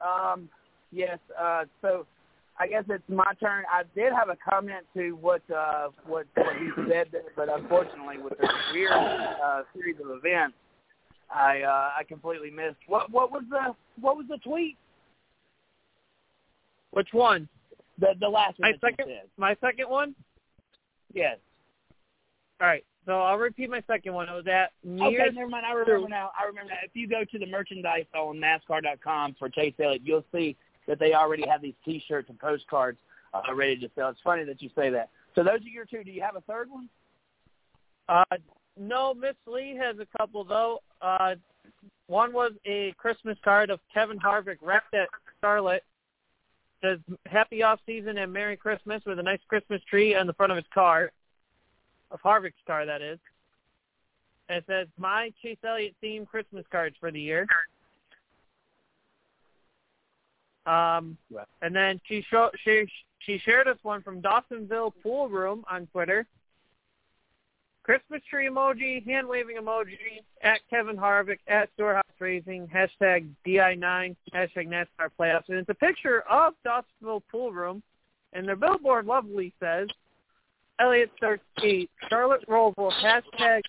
[laughs] um, yes. Uh, so I guess it's my turn. I did have a comment to what uh, what what he said, there, but unfortunately, with the weird uh, series of events, I uh, I completely missed. What what was the what was the tweet? Which one? The the last one. My second. My second one. Yes. All right. So I'll repeat my second one. It was at near. Okay, never mind. I remember now. I remember now. If you go to the merchandise on NASCAR.com for Chase Elliott, you'll see that they already have these T-shirts and postcards uh, ready to sell. It's funny that you say that. So those are your two. Do you have a third one? Uh, no, Miss Lee has a couple though. Uh, one was a Christmas card of Kevin Harvick wrapped at Charlotte. Says Happy Off Season and Merry Christmas with a nice Christmas tree on the front of his car, of Harvick's car that is. And it says my Chase Elliott themed Christmas cards for the year. Um, and then she show, she she shared us one from Dawsonville Pool Room on Twitter. Christmas tree emoji, hand waving emoji, at Kevin Harvick, at Stewart-Haas Racing, hashtag DI9, hashtag NASCAR Playoffs. And it's a picture of Dawsonville Pool Room, and their billboard lovely says, Elliott starts eight, Charlotte Roval, hashtag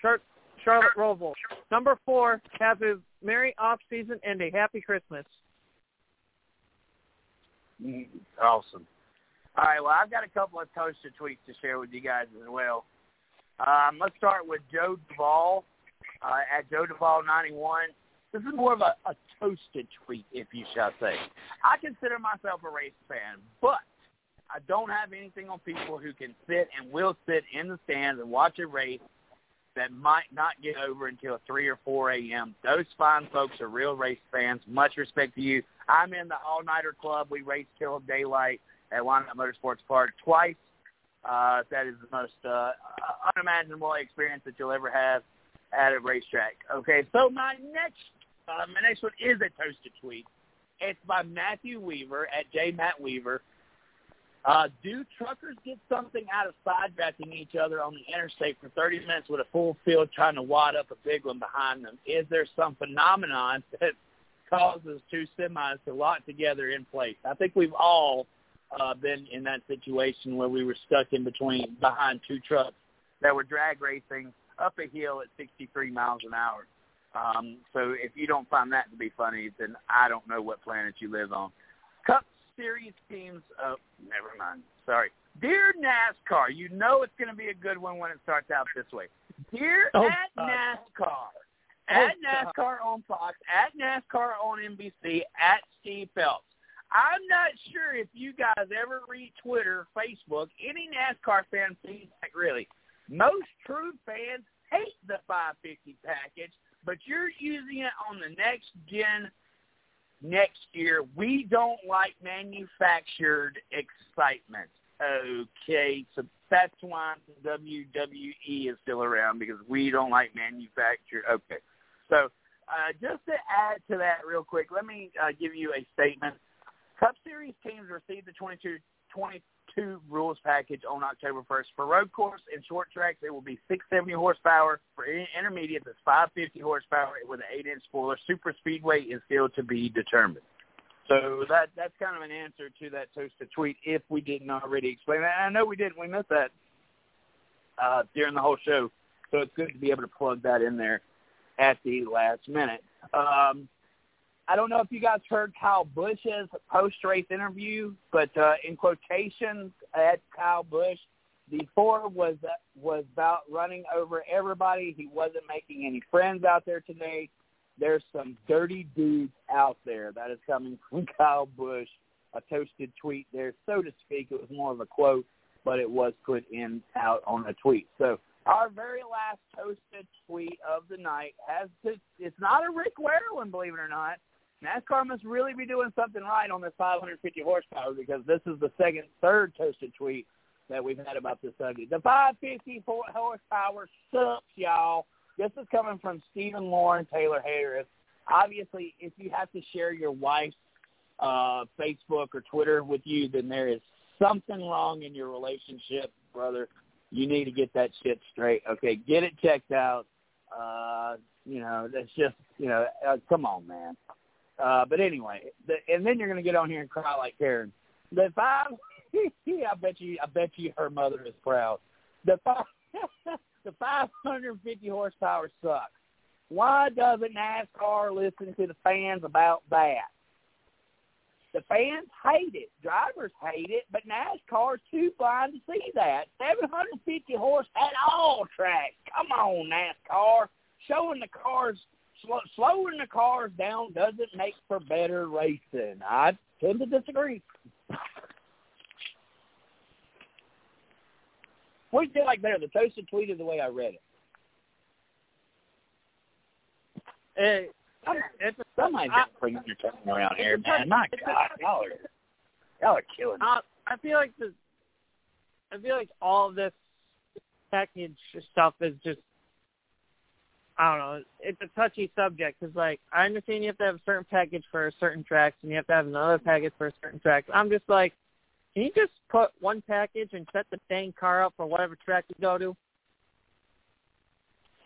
Char- Charlotte Roval. Number four, have a merry off season and a happy Christmas. Mm, Awesome. All right. Well, I've got a couple of toasted tweets to share with you guys as well. Um, let's start with Joe Duvall uh, at Joe Duvall 91. This is more of a, a toasted tweet, if you shall say. I consider myself a race fan, but I don't have anything on people who can sit and will sit in the stands and watch a race that might not get over until 3 or 4 a.m. Those fine folks are real race fans. Much respect to you. I'm in the all-nighter club. We race till daylight at Wyandotte Motorsports Park twice. Uh, that is the most uh, unimaginable experience that you'll ever have at a racetrack. Okay, so my next uh, my next one is a toasted tweet. It's by Matthew Weaver at J Matt Weaver. Uh, do truckers get something out of sidetracking each other on the interstate for 30 minutes with a full field trying to wad up a big one behind them? Is there some phenomenon [laughs] that causes two semis to lock together in place? I think we've all uh, been in that situation where we were stuck in between behind two trucks that were drag racing up a hill at 63 miles an hour. Um, so if you don't find that to be funny, then I don't know what planet you live on. Cup Series teams, oh, never mind. Sorry. Dear NASCAR, you know it's going to be a good one when it starts out this way. Dear Oh, at God. NASCAR, Oh, at. NASCAR on Fox, at NASCAR on NBC, at Steve Phelps. I'm not sure if you guys ever read Twitter, Facebook, any NASCAR fan feedback really. Most true fans hate the 550 package, but you're using it on the next gen next year. We don't like manufactured excitement. Okay, so that's why the WWE is still around because we don't like manufactured. Okay, so uh, just to add to that real quick, let me uh, give you a statement. Cup Series teams receive the 22, 22 rules package on October 1st. For road course and short tracks, it will be 670 horsepower. For in- intermediates, it's 550 horsepower with an 8-inch spoiler. Super speedway is still to be determined. So that that's kind of an answer to that toasted tweet if we didn't already explain that. I know we didn't. We missed that uh, during the whole show. So it's good to be able to plug that in there at the last minute. Um, I don't know if you guys heard Kyle Busch's post-race interview, but uh, in quotations at Kyle Busch, the Ford was was about running over everybody. He wasn't making any friends out there today. There's some dirty dudes out there. That is coming [laughs] from Kyle Busch, a toasted tweet there, so to speak. It was more of a quote, but it was put in out on a tweet. So our very last toasted tweet of the night has to, it's not a Rick Ware one, believe it or not. NASCAR must really be doing something right on this 550 horsepower because this is the second, third toasted tweet that we've had about this subject. The 550 horsepower sucks, y'all. This is coming from Stephen Lauren Taylor Harris. obviously, if you have to share your wife's uh, Facebook or Twitter with you, then there is something wrong in your relationship, brother. You need to get that shit straight. Okay, get it checked out. Uh, you know, that's just, you know, uh, come on, man. Uh, but anyway, the, and then you're going to get on here and cry like Karen. The five, [laughs] I bet you, I bet you her mother is proud. The five, [laughs] the 550 horsepower sucks. Why doesn't NASCAR listen to the fans about that? The fans hate it. Drivers hate it, but NASCAR's too blind to see that. 750 horse at all tracks. Come on, NASCAR. Showing the cars, slow, slowing the cars down doesn't make for better racing. I tend to disagree. What do you feel like better, the toasted tweet or the way I read it? It, it's a, Somebody's got to your tongue around here, man. My God, y'all are y'all are killing me. Uh, I feel like the, I feel like all this package stuff is just, I don't know. It's a touchy subject because, like, I understand you have to have a certain package for certain tracks, and you have to have another package for a certain tracks. I'm just like, can you just put one package and set the dang car up for whatever track you go to?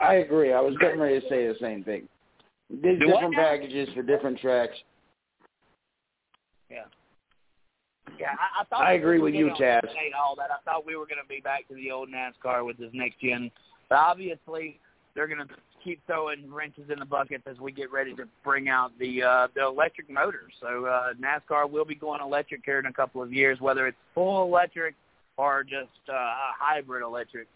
I agree. I was getting ready to say the same thing. There's Do different packages for different tracks. Yeah. Yeah, I, I thought I agree with you, gonna Chaz. All that. I thought we were going to be back to the old NASCAR with this next gen, but obviously they're going to keep throwing wrenches in the buckets as we get ready to bring out the uh, the electric motors. So uh, NASCAR will be going electric here in a couple of years, whether it's full electric or just uh, a hybrid electric.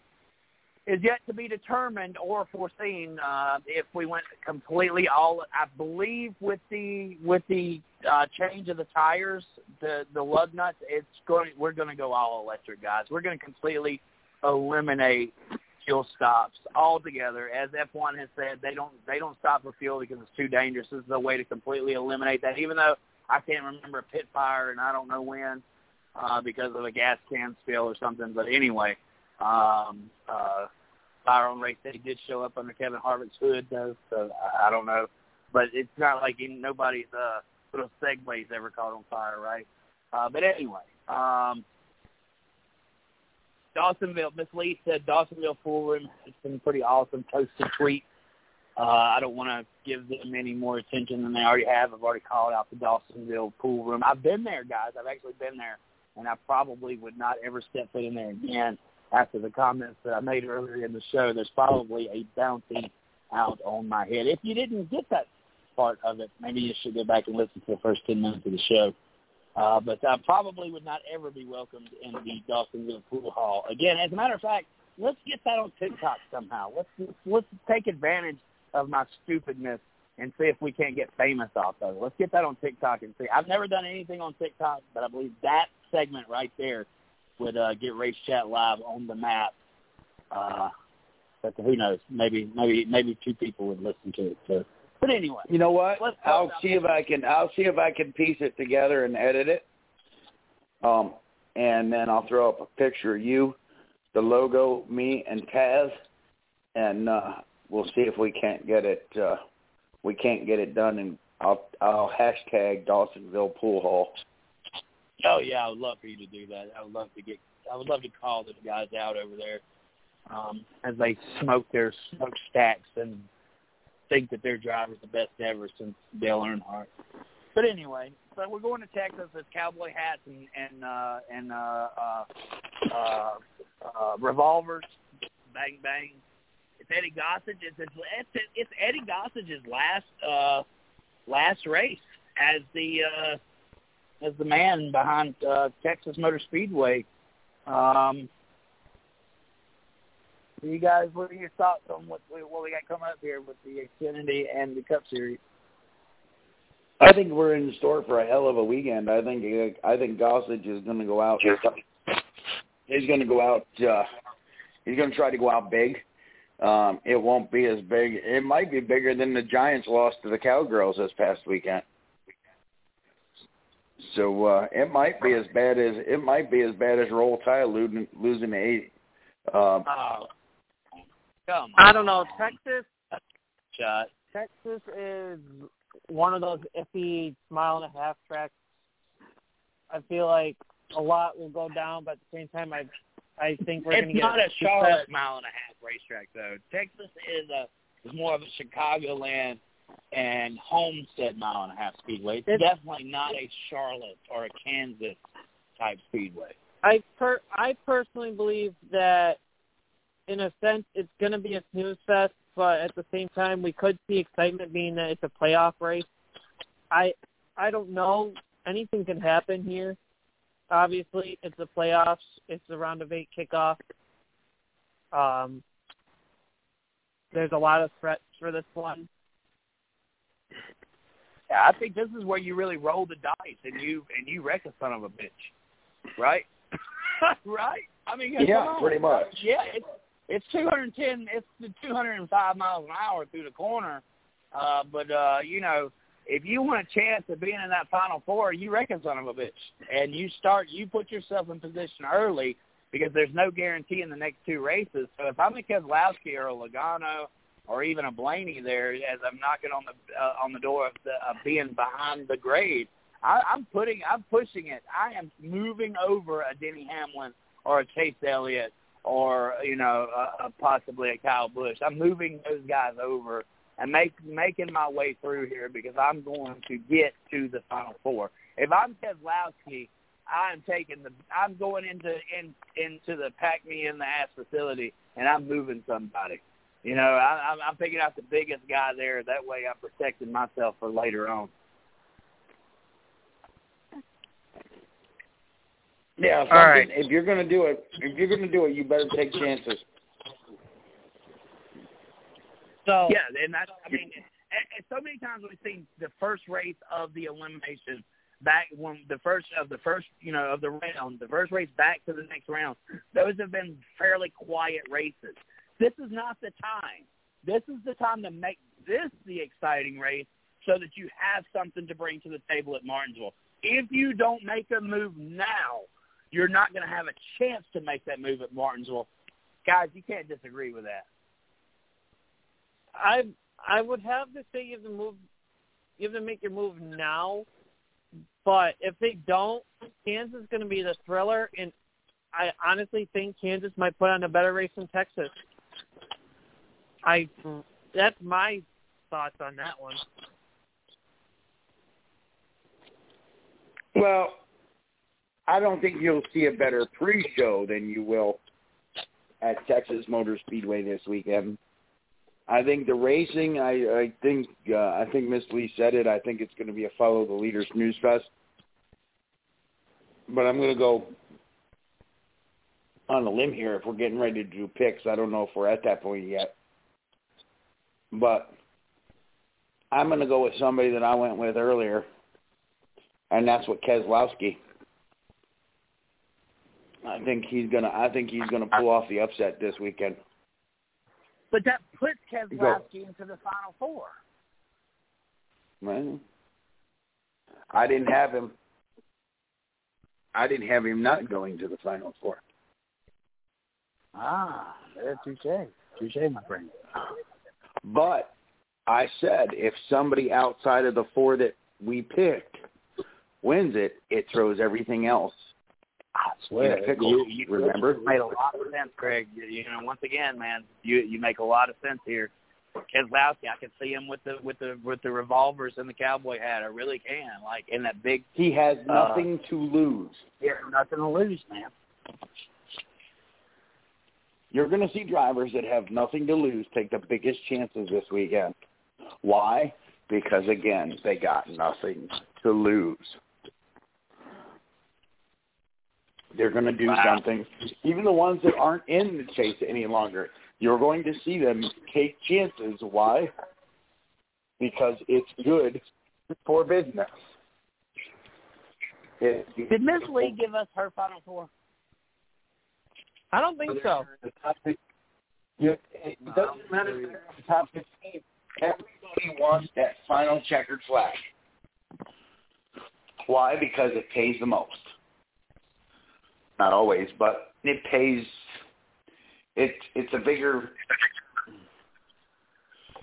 Is yet to be determined or foreseen uh, if we went completely all. I believe with the with the uh, change of the tires, the the lug nuts, it's going. We're going to go all electric, guys. We're going to completely eliminate fuel stops altogether. As F1 has said, they don't they don't stop for fuel because it's too dangerous. This is a way to completely eliminate that. Even though I can't remember a pit fire and I don't know when uh, because of a gas can spill or something. But anyway, um, uh, Fire on Race Day did show up under Kevin Harvick's hood, though, so I, I don't know. But it's not like even nobody's uh, little Segway's ever caught on fire, right? Uh, but anyway, um, Dawsonville, Miss Lee said Dawsonville Pool Room. It's been pretty awesome. Posted tweet. Uh, I don't want to give them any more attention than they already have. I've already called out the Dawsonville Pool Room. I've been there, guys. I've actually been there, and I probably would not ever step foot in there again after the comments that I made earlier in the show. There's probably a bounty out on my head. If you didn't get that part of it, maybe you should go back and listen to the first 10 minutes of the show. Uh, but I probably would not ever be welcomed in the Dawsonville Pool Hall. Again, as a matter of fact, let's get that on TikTok somehow. Let's let's take advantage of my stupidness and see if we can't get famous off of it. Let's get that on TikTok and see. I've never done anything on TikTok, but I believe that segment right there would uh, get Race Chat Live on the map. Uh, but who knows? Maybe maybe maybe two people would listen to it. So, but anyway, You know what? I'll see if I can. I'll see if I can piece it together and edit it. Um, and then I'll throw up a picture of you, the logo, me, and Taz, and uh, we'll see if we can't get it. Uh, we can't get it done, and I'll I'll hashtag Dawsonville Pool Hall. Oh yeah, I would love for you to do that. I would love to get. I would love to call those guys out over there um, as they smoke their smokestacks and think that their driver's the best ever since Dale Earnhardt. But anyway, so we're going to Texas with cowboy hats and and uh, and uh, uh, uh, uh, revolvers. Bang bang. It's Eddie Gossage. It's, it's, it's Eddie Gossage's last uh, last race as the uh, as the man behind uh, Texas Motor Speedway. Um, do you guys, what are your thoughts on what we, what we got coming up here with the Xfinity and the Cup Series? I think we're in store for a hell of a weekend. I think I think Gossage is going to go out. He's going to go out. Uh, he's going to try to go out big. Um, it won't be as big. It might be bigger than the Giants lost to the Cowgirls this past weekend. So uh, it might be as bad as it might be as bad as Roll Tide losing losing to eight. Um, Oh, come on. I don't know. Texas, Shot. Texas is one of those iffy mile and a half tracks. I feel like a lot will go down, but at the same time, I I think we're going to get. It's not a. Charlotte mile and a half racetrack though. Texas is a is more of a Chicagoland and Homestead mile and a half speedway. It's, It's- definitely not a Charlotte or a Kansas type speedway. I per I personally believe that in a sense it's going to be a snooze fest, but at the same time we could see excitement being that it's a playoff race. I I don't know. Anything can happen here. Obviously, it's the playoffs. It's the round of eight kickoff. Um, there's a lot of threats for this one. Yeah, I think this is where you really roll the dice and you and you wreck a son of a bitch, right? [laughs] right? I mean, Yeah, pretty much. Yeah, it's it's 210. It's the 205 miles an hour through the corner. Uh, but uh, you know, if you want a chance of being in that final four, you reckon son of a bitch, and you start. You put yourself in position early because there's no guarantee in the next two races. So if I'm a Keselowski or a Logano or even a Blaney there, as I'm knocking on the uh, on the door of, the, of being behind the grade, I, I'm putting, I'm pushing it. I am moving over a Denny Hamlin or a Chase Elliott or you know uh, possibly a Kyle Busch. I'm moving those guys over and make making my way through here because I'm going to get to the final four. If I'm Keselowski, I'm taking the I'm going into in into the pack me in the ass facility and I'm moving somebody. You know, I, I'm picking out the biggest guy there. That way, I'm protecting myself for later on. Yeah, something, All right. if you're going to do it, if you're going to do it, you better take chances. So Yeah, and that's I mean, and, and so many times we've seen the first race of the elimination back when the first of the first you know of the round, the first race back to the next round. Those have been fairly quiet races. This is not the time. This is the time to make this the exciting race so that you have something to bring to the table at Martinsville. If you don't make a move now, you're not going to have a chance to make that move at Martinsville. Guys, you can't disagree with that. I I would have to say you have to move, you have to make your move now. But if they don't, Kansas is going to be the thriller, and I honestly think Kansas might put on a better race than Texas. I that's my thoughts on that one. Well, I don't think you'll see a better pre-show than you will at Texas Motor Speedway this weekend. I think the racing. I I think uh, I think Miss Lee said it. I think it's going to be a follow the leaders news fest. But I'm going to go on a limb here. If we're getting ready to do picks, I don't know if we're at that point yet. But I'm going to go with somebody that I went with earlier, and that's what Keselowski. I think he's gonna. I think he's gonna pull off the upset this weekend. But that puts Keselowski into the final four. Well, I didn't have him. I didn't have him not going to the final four. Ah, that's touche. Touche, my friend. But I said if somebody outside of the four that we picked wins it, it throws everything else. I In you, you remember? you made a lot of sense, Craig. You, you know, once again, man, you you make a lot of sense here. Keselowski, I can see him with the with the with the revolvers and the cowboy hat. I really can, like in that big. He has Uh, nothing to lose. Yeah, nothing to lose, man. You're going to see drivers that have nothing to lose take the biggest chances this weekend. Why? Because again, they got nothing to lose. They're going to do Wow. something. Even the ones that aren't in the chase any longer, you're going to see them take chances. Why? Because it's good for business. It- Did Miss Lee give us her final four? I don't think so. the top it doesn't matter if they're in the top 15. Everybody wants that final checkered flag. Why? Because it pays the most. Not always, but it pays. It it's a bigger.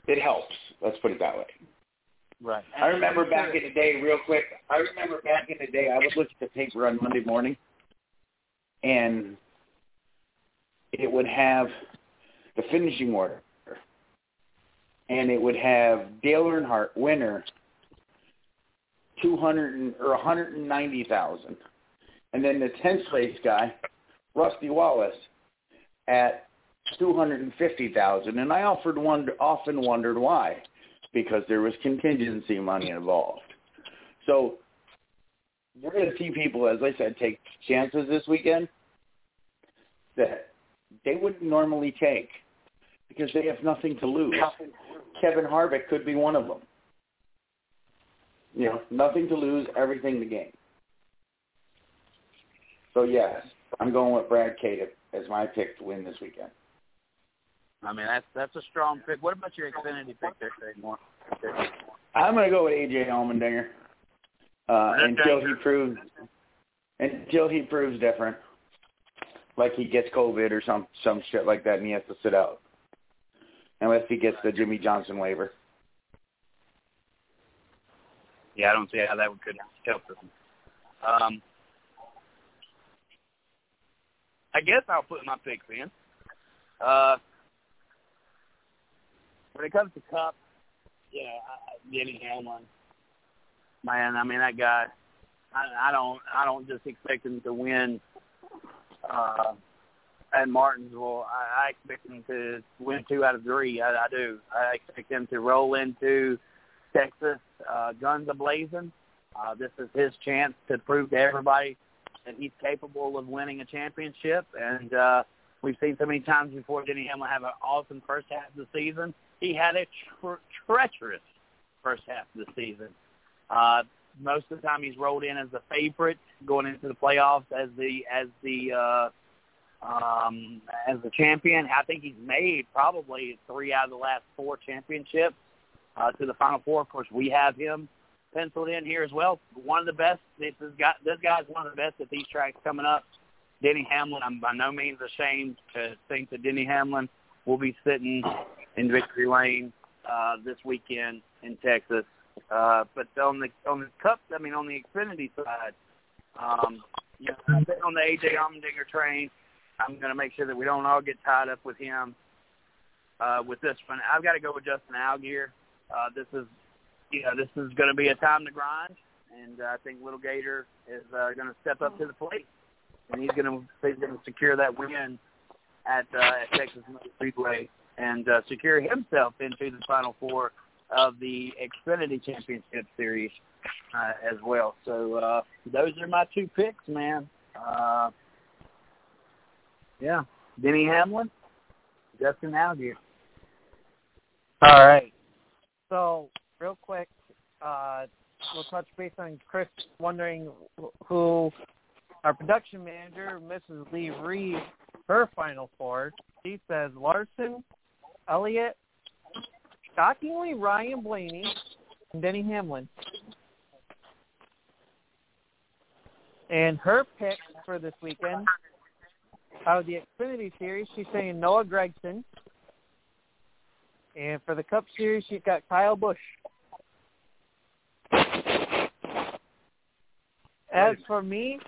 It helps. Let's put it that way. Right. I remember back in the day, real quick. I remember back in the day, I would look at the paper on Monday morning, and it would have the finishing order, and it would have Dale Earnhardt winner, two hundred or one hundred and ninety thousand, and then the tenth place guy, Rusty Wallace, at two hundred and fifty thousand, and I offered wonder, often wondered why because there was contingency money involved. So we're going to see people, as I said, take chances this weekend that they wouldn't normally take because they have nothing to lose. Kevin Harvick could be one of them. You know, nothing to lose, everything to gain. So yes, I'm going with Brad Caden as my pick to win this weekend. I mean, that's that's a strong pick. What about your Xfinity pick there, Moore? I'm going to go with AJ Allmendinger uh, until he proves until he proves different, like he gets COVID or some some shit like that, and he has to sit out, unless he gets the Jimmie Johnson waiver. Yeah, I don't see how that would could help him. Um, I guess I'll put my picks in. Uh, when it comes to Cup, yeah, Denny Hamlin. Man, I mean that guy. I, I don't. I don't just expect him to win uh, at Martinsville. I, I expect him to win two out of three. I, I do. I expect him to roll into Texas, uh, guns a blazing. Uh, this is his chance to prove to everybody that he's capable of winning a championship. And uh, we've seen so many times before Denny Hamlin have an awesome first half of the season he had a tre- treacherous first half of the season. Uh, most of the time, he's rolled in as the favorite going into the playoffs as the as the uh, um, as the champion. I think he's made probably three out of the last four championships uh, to the final four. Of course, we have him penciled in here as well. One of the best. This is guy. This guy's one of the best at these tracks coming up. Denny Hamlin. I'm by no means ashamed to think that Denny Hamlin will be sitting in victory lane uh, this weekend in Texas. Uh, but on the on the cup, I mean on the Xfinity side, um, you know, I've been on the AJ Allmendinger train. I'm going to make sure that we don't all get tied up with him uh, with this one. I've got to go with Justin Allgaier. Uh, this is, you know, this is going to be a time to grind, and uh, I think Little Gator is uh, going to step up to the plate, and he's going to he's going to secure that win at, uh, at Texas Motor Speedway and uh, secure himself into the Final Four of the Xfinity Championship Series uh, as well. So uh, those are my two picks, man. Uh, yeah, Denny Hamlin, Justin Allgaier. All right. So real quick, uh, we'll touch base on Chris wondering who our production manager, Mrs. Lee Reed, her final four. She says Larson, Elliott, shockingly Ryan Blaney, and Denny Hamlin. And her pick for this weekend out of the Xfinity Series, she's saying Noah Gragson. And for the Cup Series, she's got Kyle Busch. As for me,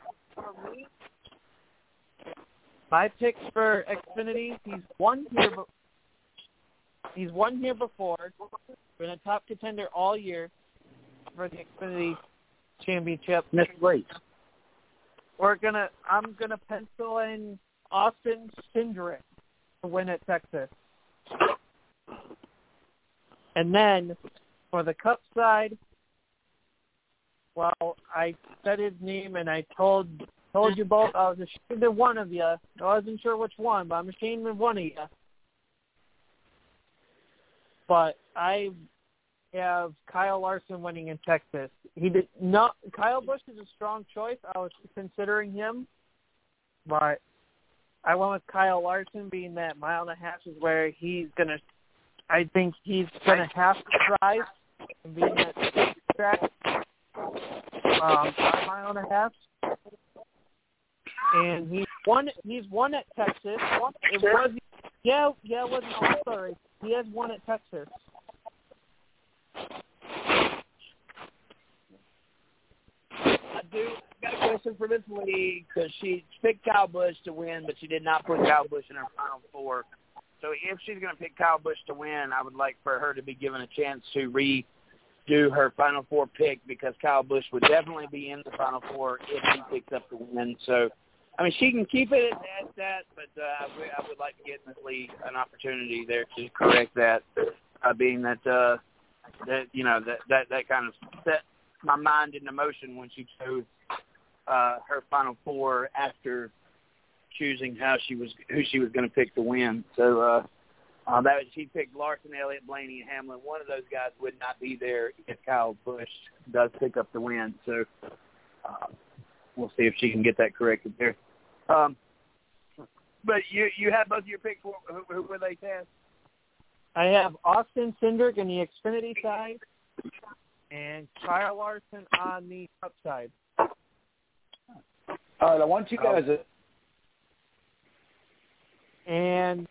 my picks for Xfinity, he's won here, He's won here before. Been a top contender all year for the Xfinity Championship. Miss Lake. We're gonna. I'm gonna pencil in Austin Cindric to win at Texas. And then for the Cup side, well, I said his name and I told told you both I was ashamed of one of you. I wasn't sure which one, but I'm ashamed of one of you but I have Kyle Larson winning in Texas. He did not. Kyle Busch is a strong choice. I was considering him, but I went with Kyle Larson being that mile and a half is where he's gonna. I think he's gonna have to drive and being that track, um, five mile and a half. And he's won. He's won at Texas. It was yeah, yeah, it was an all star race. He has won at Texas. I do. Got a question for Miss Lee because she picked Kyle Busch to win, but she did not put Kyle Busch in her final four. So if she's going to pick Kyle Busch to win, I would like for her to be given a chance to re redo her final four pick because Kyle Busch would definitely be in the final four if he picks up the win. So, I mean, she can keep it at that, but uh, I, would, would like to get Miss Lee an opportunity there to correct that, uh, being that uh, that you know that that that kind of set my mind into motion when she chose uh, her final four after choosing how she was who she was going to pick to win. So uh, uh, that was, she picked Larson, Elliott, Blaney, and Hamlin. One of those guys would not be there if Kyle Busch does pick up the win. So uh, we'll see if she can get that corrected there. Um, but you you have both of your picks. Who, who were they, Taz? I have Austin Cindric in the Xfinity side and Kyle Larson on the Cup side. All right, I want you guys. To... And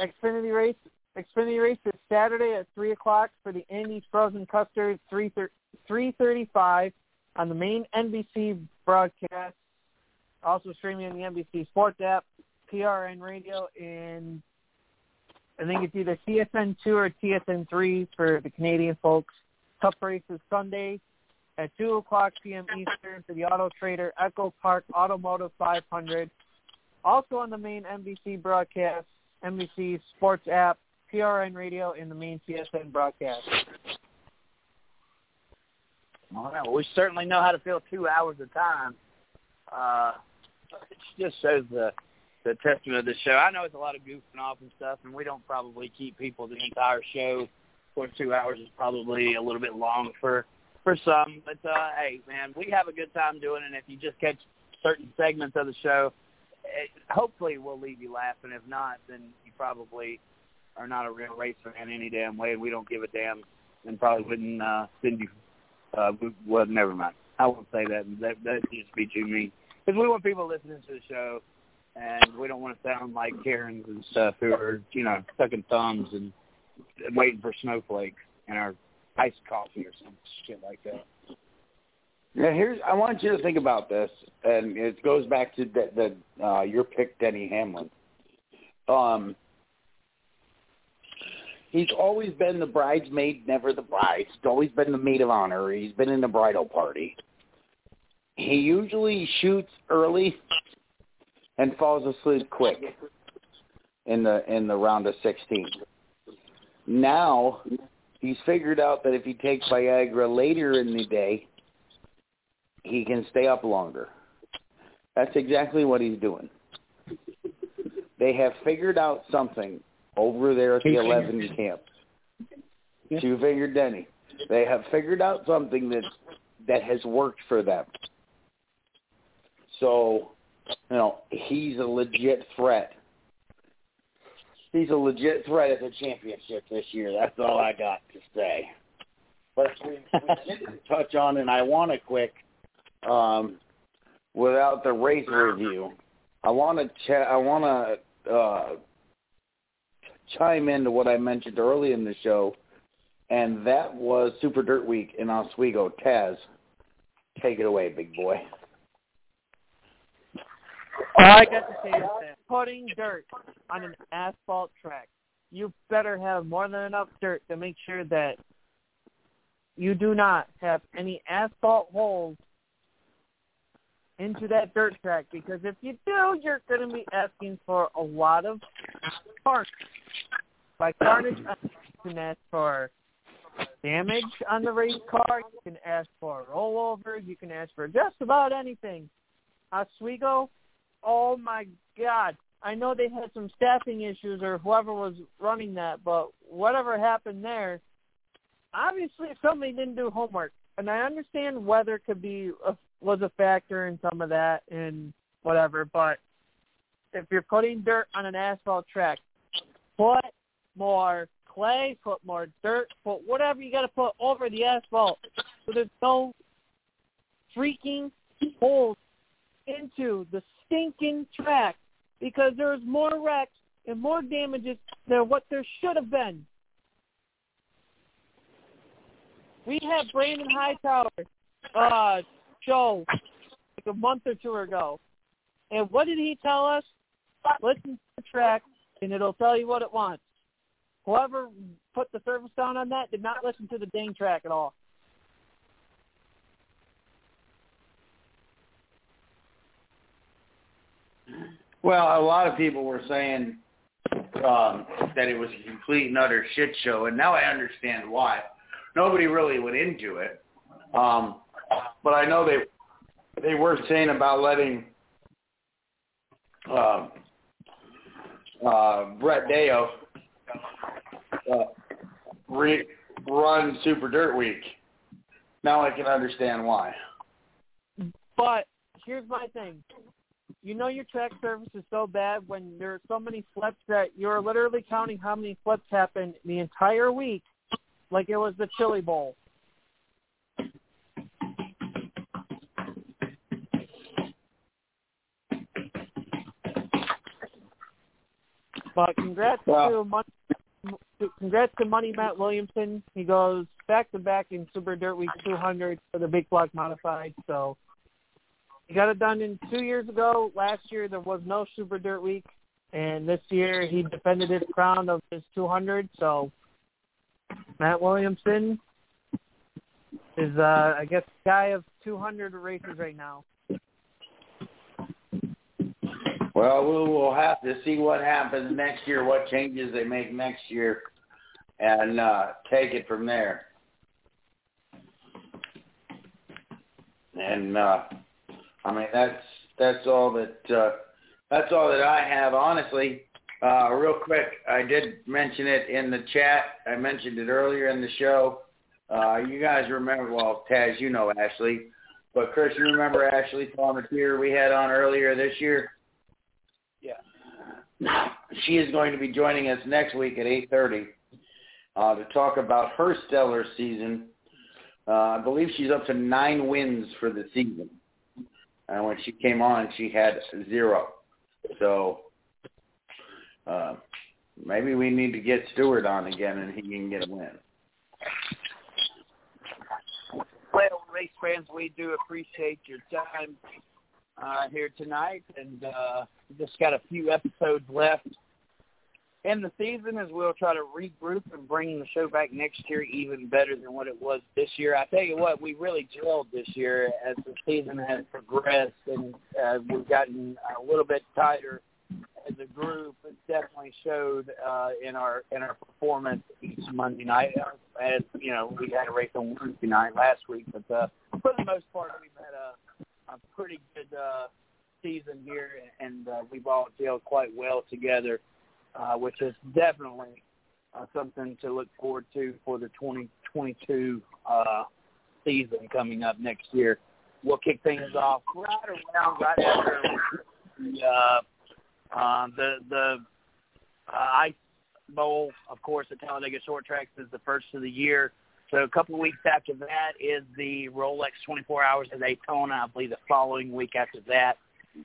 Xfinity race, Xfinity race is Saturday at three o'clock for the Andy's Frozen Custard, three three thirty-five on the main NBC broadcast. Also streaming on the NBC Sports app, PRN Radio, and I think it's either TSN two or TSN three for the Canadian folks. Cup race is Sunday at 2 o'clock p.m. Eastern for the Auto Trader Echo Park Automotive 500. Also on the main NBC broadcast, NBC Sports app, PRN Radio, and the main TSN broadcast. Well, we certainly know how to fill two hours of time. Uh, it just shows the the testament of the show. I know it's a lot of goofing off and stuff, and we don't probably keep people the entire show. For two hours is probably a little bit long for for some. But uh, hey, man, we have a good time doing it. And if you just catch certain segments of the show, it, hopefully we'll leave you laughing. If not, then you probably are not a real race fan any damn way. We don't give a damn, and probably wouldn't uh, send you. Uh, well, never mind. I won't say that. That that just be too mean. Because we want people listening to the show, and we don't want to sound like Karens and stuff who are, you know, sucking thumbs and waiting for snowflakes in our iced coffee or some shit like that. Yeah, here's I want you to think about this, and it goes back to the, the uh, your pick, Denny Hamlin. Um, he's always been the bridesmaid, never the bride. He's always been the maid of honor. He's been in the bridal party. He usually shoots early and falls asleep quick in the in the round of 16. Now he's figured out that if he takes Viagra later in the day, he can stay up longer. That's exactly what he's doing. They have figured out something over there at the 11 camp. Two fingered Denny. They have figured out something that that has worked for them. So, you know, he's a legit threat he's a legit threat at the championship this year. That's all I got to say. But we, we [laughs] didn't touch on, and I want to quick, um, without the race review, I want to ch- I want to uh, chime into what I mentioned early in the show, and that was Super Dirt Week in Oswego. Taz, take it away, big boy. All I got to say is that putting dirt on an asphalt track, you better have more than enough dirt to make sure that you do not have any asphalt holes into that dirt track because if you do, you're going to be asking for a lot of carnage. By carnage, you can ask for damage on the race car. You can ask for rollovers. You can ask for just about anything. Oswego oh my god. I know they had some staffing issues or whoever was running that, but whatever happened there, obviously somebody didn't do homework. And I understand weather could be a, was a factor in some of that and whatever, but if you're putting dirt on an asphalt track, put more clay, put more dirt, put whatever you got to put over the asphalt so there's no freaking holes into the stinking track because there's more wrecks and more damages than what there should have been. We have Brandon Hightower, uh, Joe, like a month or two ago. And what did he tell us? Listen to the track, and it'll tell you what it wants. Whoever put the service down on that did not listen to the dang track at all. Well, a lot of people were saying um, that it was a complete and utter shit show, and now I understand why. Nobody really went into it, um, but I know they they were saying about letting uh, uh, Brett Deyo uh, re- run Super Dirt Week. Now I can understand why. But here's my thing. You know your track service is so bad when there are so many flips that you're literally counting how many flips happen the entire week like it was the Chili Bowl. But congrats Well- to Mon- congrats to Money Matt Williamson. He goes back to back in Super Dirt Week 200 for the Big Block Modified. So he got it done in two years ago. Last year there was no Super Dirt Week, and this year he defended his crown of his 200. So Matt Williamson is, uh, I guess, guy of 200 races right now. Well, we'll we'll have to see what happens next year, what changes they make next year, and uh, take it from there. And uh, I mean that's that's all that uh, that's all that I have. Honestly, uh, real quick, I did mention it in the chat. I mentioned it earlier in the show. Uh, you guys remember? Well, Taz, you know Ashley, but Chris, you remember Ashley Palmetier we had on earlier this year? She is going to be joining us next week at 8.30 uh, to talk about her stellar season. Uh, I believe she's up to nine wins for the season. And when she came on, she had zero. So uh, maybe we need to get Stewart on again and he can get a win. Well, race fans, we do appreciate your time uh, here tonight, and uh, just got a few episodes left in the season as we'll try to regroup and bring the show back next year even better than what it was this year. I tell you what, we really gelled this year as the season has progressed, and uh, we've gotten a little bit tighter as a group. It definitely showed uh, in our in our performance each Monday night. As you know, we had a race on Wednesday night last week, but uh, for the most part, we've had a, a pretty good uh, season here, and uh, we've all gelled quite well together, uh, which is definitely uh, something to look forward to for the 2022 uh, season coming up next year. We'll kick things off right around right after the uh, uh, the the uh, Ice Bowl, of course, at Talladega Short Tracks is the first of the year. So a couple of weeks after that is the Rolex 24 Hours of Daytona. I believe the following week after that,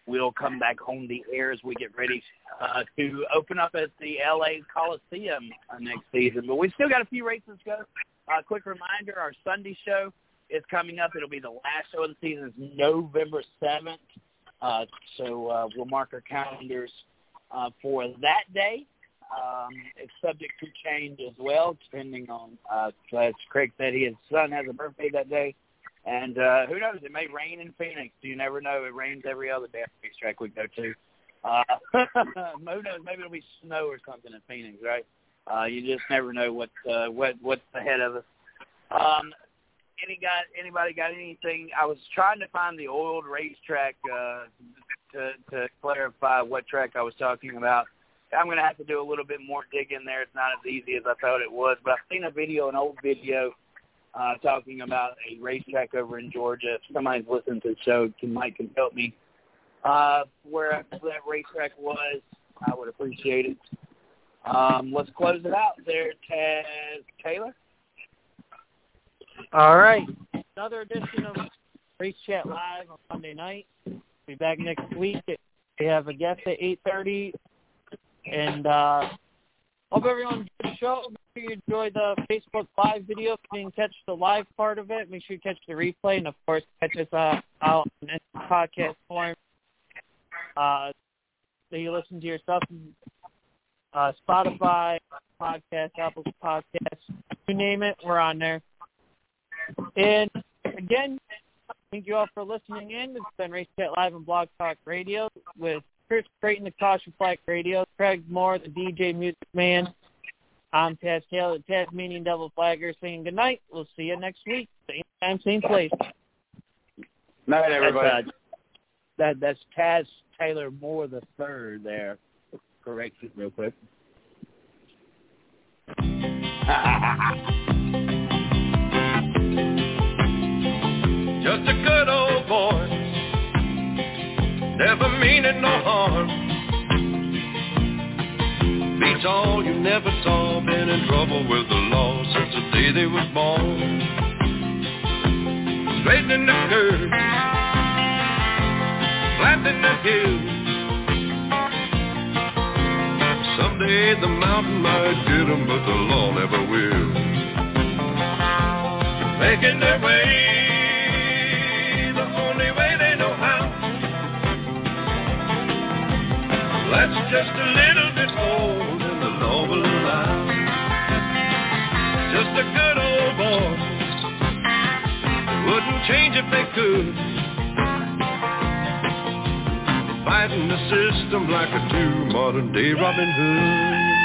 we'll come back on the air as we get ready uh, to open up at the LA Coliseum uh, next season. But we've still got a few races to go. Uh, quick reminder, our Sunday show is coming up. It'll be the last show of the season. It's November 7th. Uh, so uh, we'll mark our calendars uh, for that day. Um, it's subject to change as well, depending on, uh, as Craig said, his son has a birthday that day. And uh, who knows, it may rain in Phoenix. You never know. It rains every other day at the racetrack we go to. Uh, [laughs] who knows, maybe it'll be snow or something in Phoenix, right? Uh, you just never know what uh, what what's ahead of us. Um, any got anybody got anything? I was trying to find the oiled racetrack uh, to to clarify what track I was talking about. I'm going to have to do a little bit more digging there. It's not as easy as I thought it was, but I've seen a video, an old video, uh, talking about a racetrack over in Georgia. If somebody's listening to the show, can Mike can help me uh, where that racetrack was. I would appreciate it. Um, let's close it out there, Taz Taylor. All right. Another edition of Race Chat Live on Monday night. Be back next week. We have a guest at 8.30. And uh, hope everyone enjoyed the show. Make sure you enjoy the Facebook Live video. If you didn't catch the live part of it, make sure you catch the replay, and of course, catch us uh, out on podcast form. Uh, that you listen to yourself, uh, Spotify, podcast, Apple Podcasts, you name it, we're on there. And again, thank you all for listening in. It's been Race Chat Live and Blog Talk Radio with Chris Creighton, the Caution Flag Radio, Craig Moore, the DJ Music Man. I'm Taz Taylor, the Tasmanian Double Flagger, saying good night. We'll see you next week, same time, same place. Night, everybody. That's, uh, that that's Taz Taylor Moore the third there. Correction, real quick. [laughs] Just a never meaning no harm. Beats all you never saw, been in trouble with the law since the day they was born. Straightening the curve, planting the hill. Someday the mountain might get 'em, but the law never will. Making their way That's just a little bit more than the law will allow. Just a good old boy. Wouldn't change if they could. Fighting the system like a true modern day Robin Hood.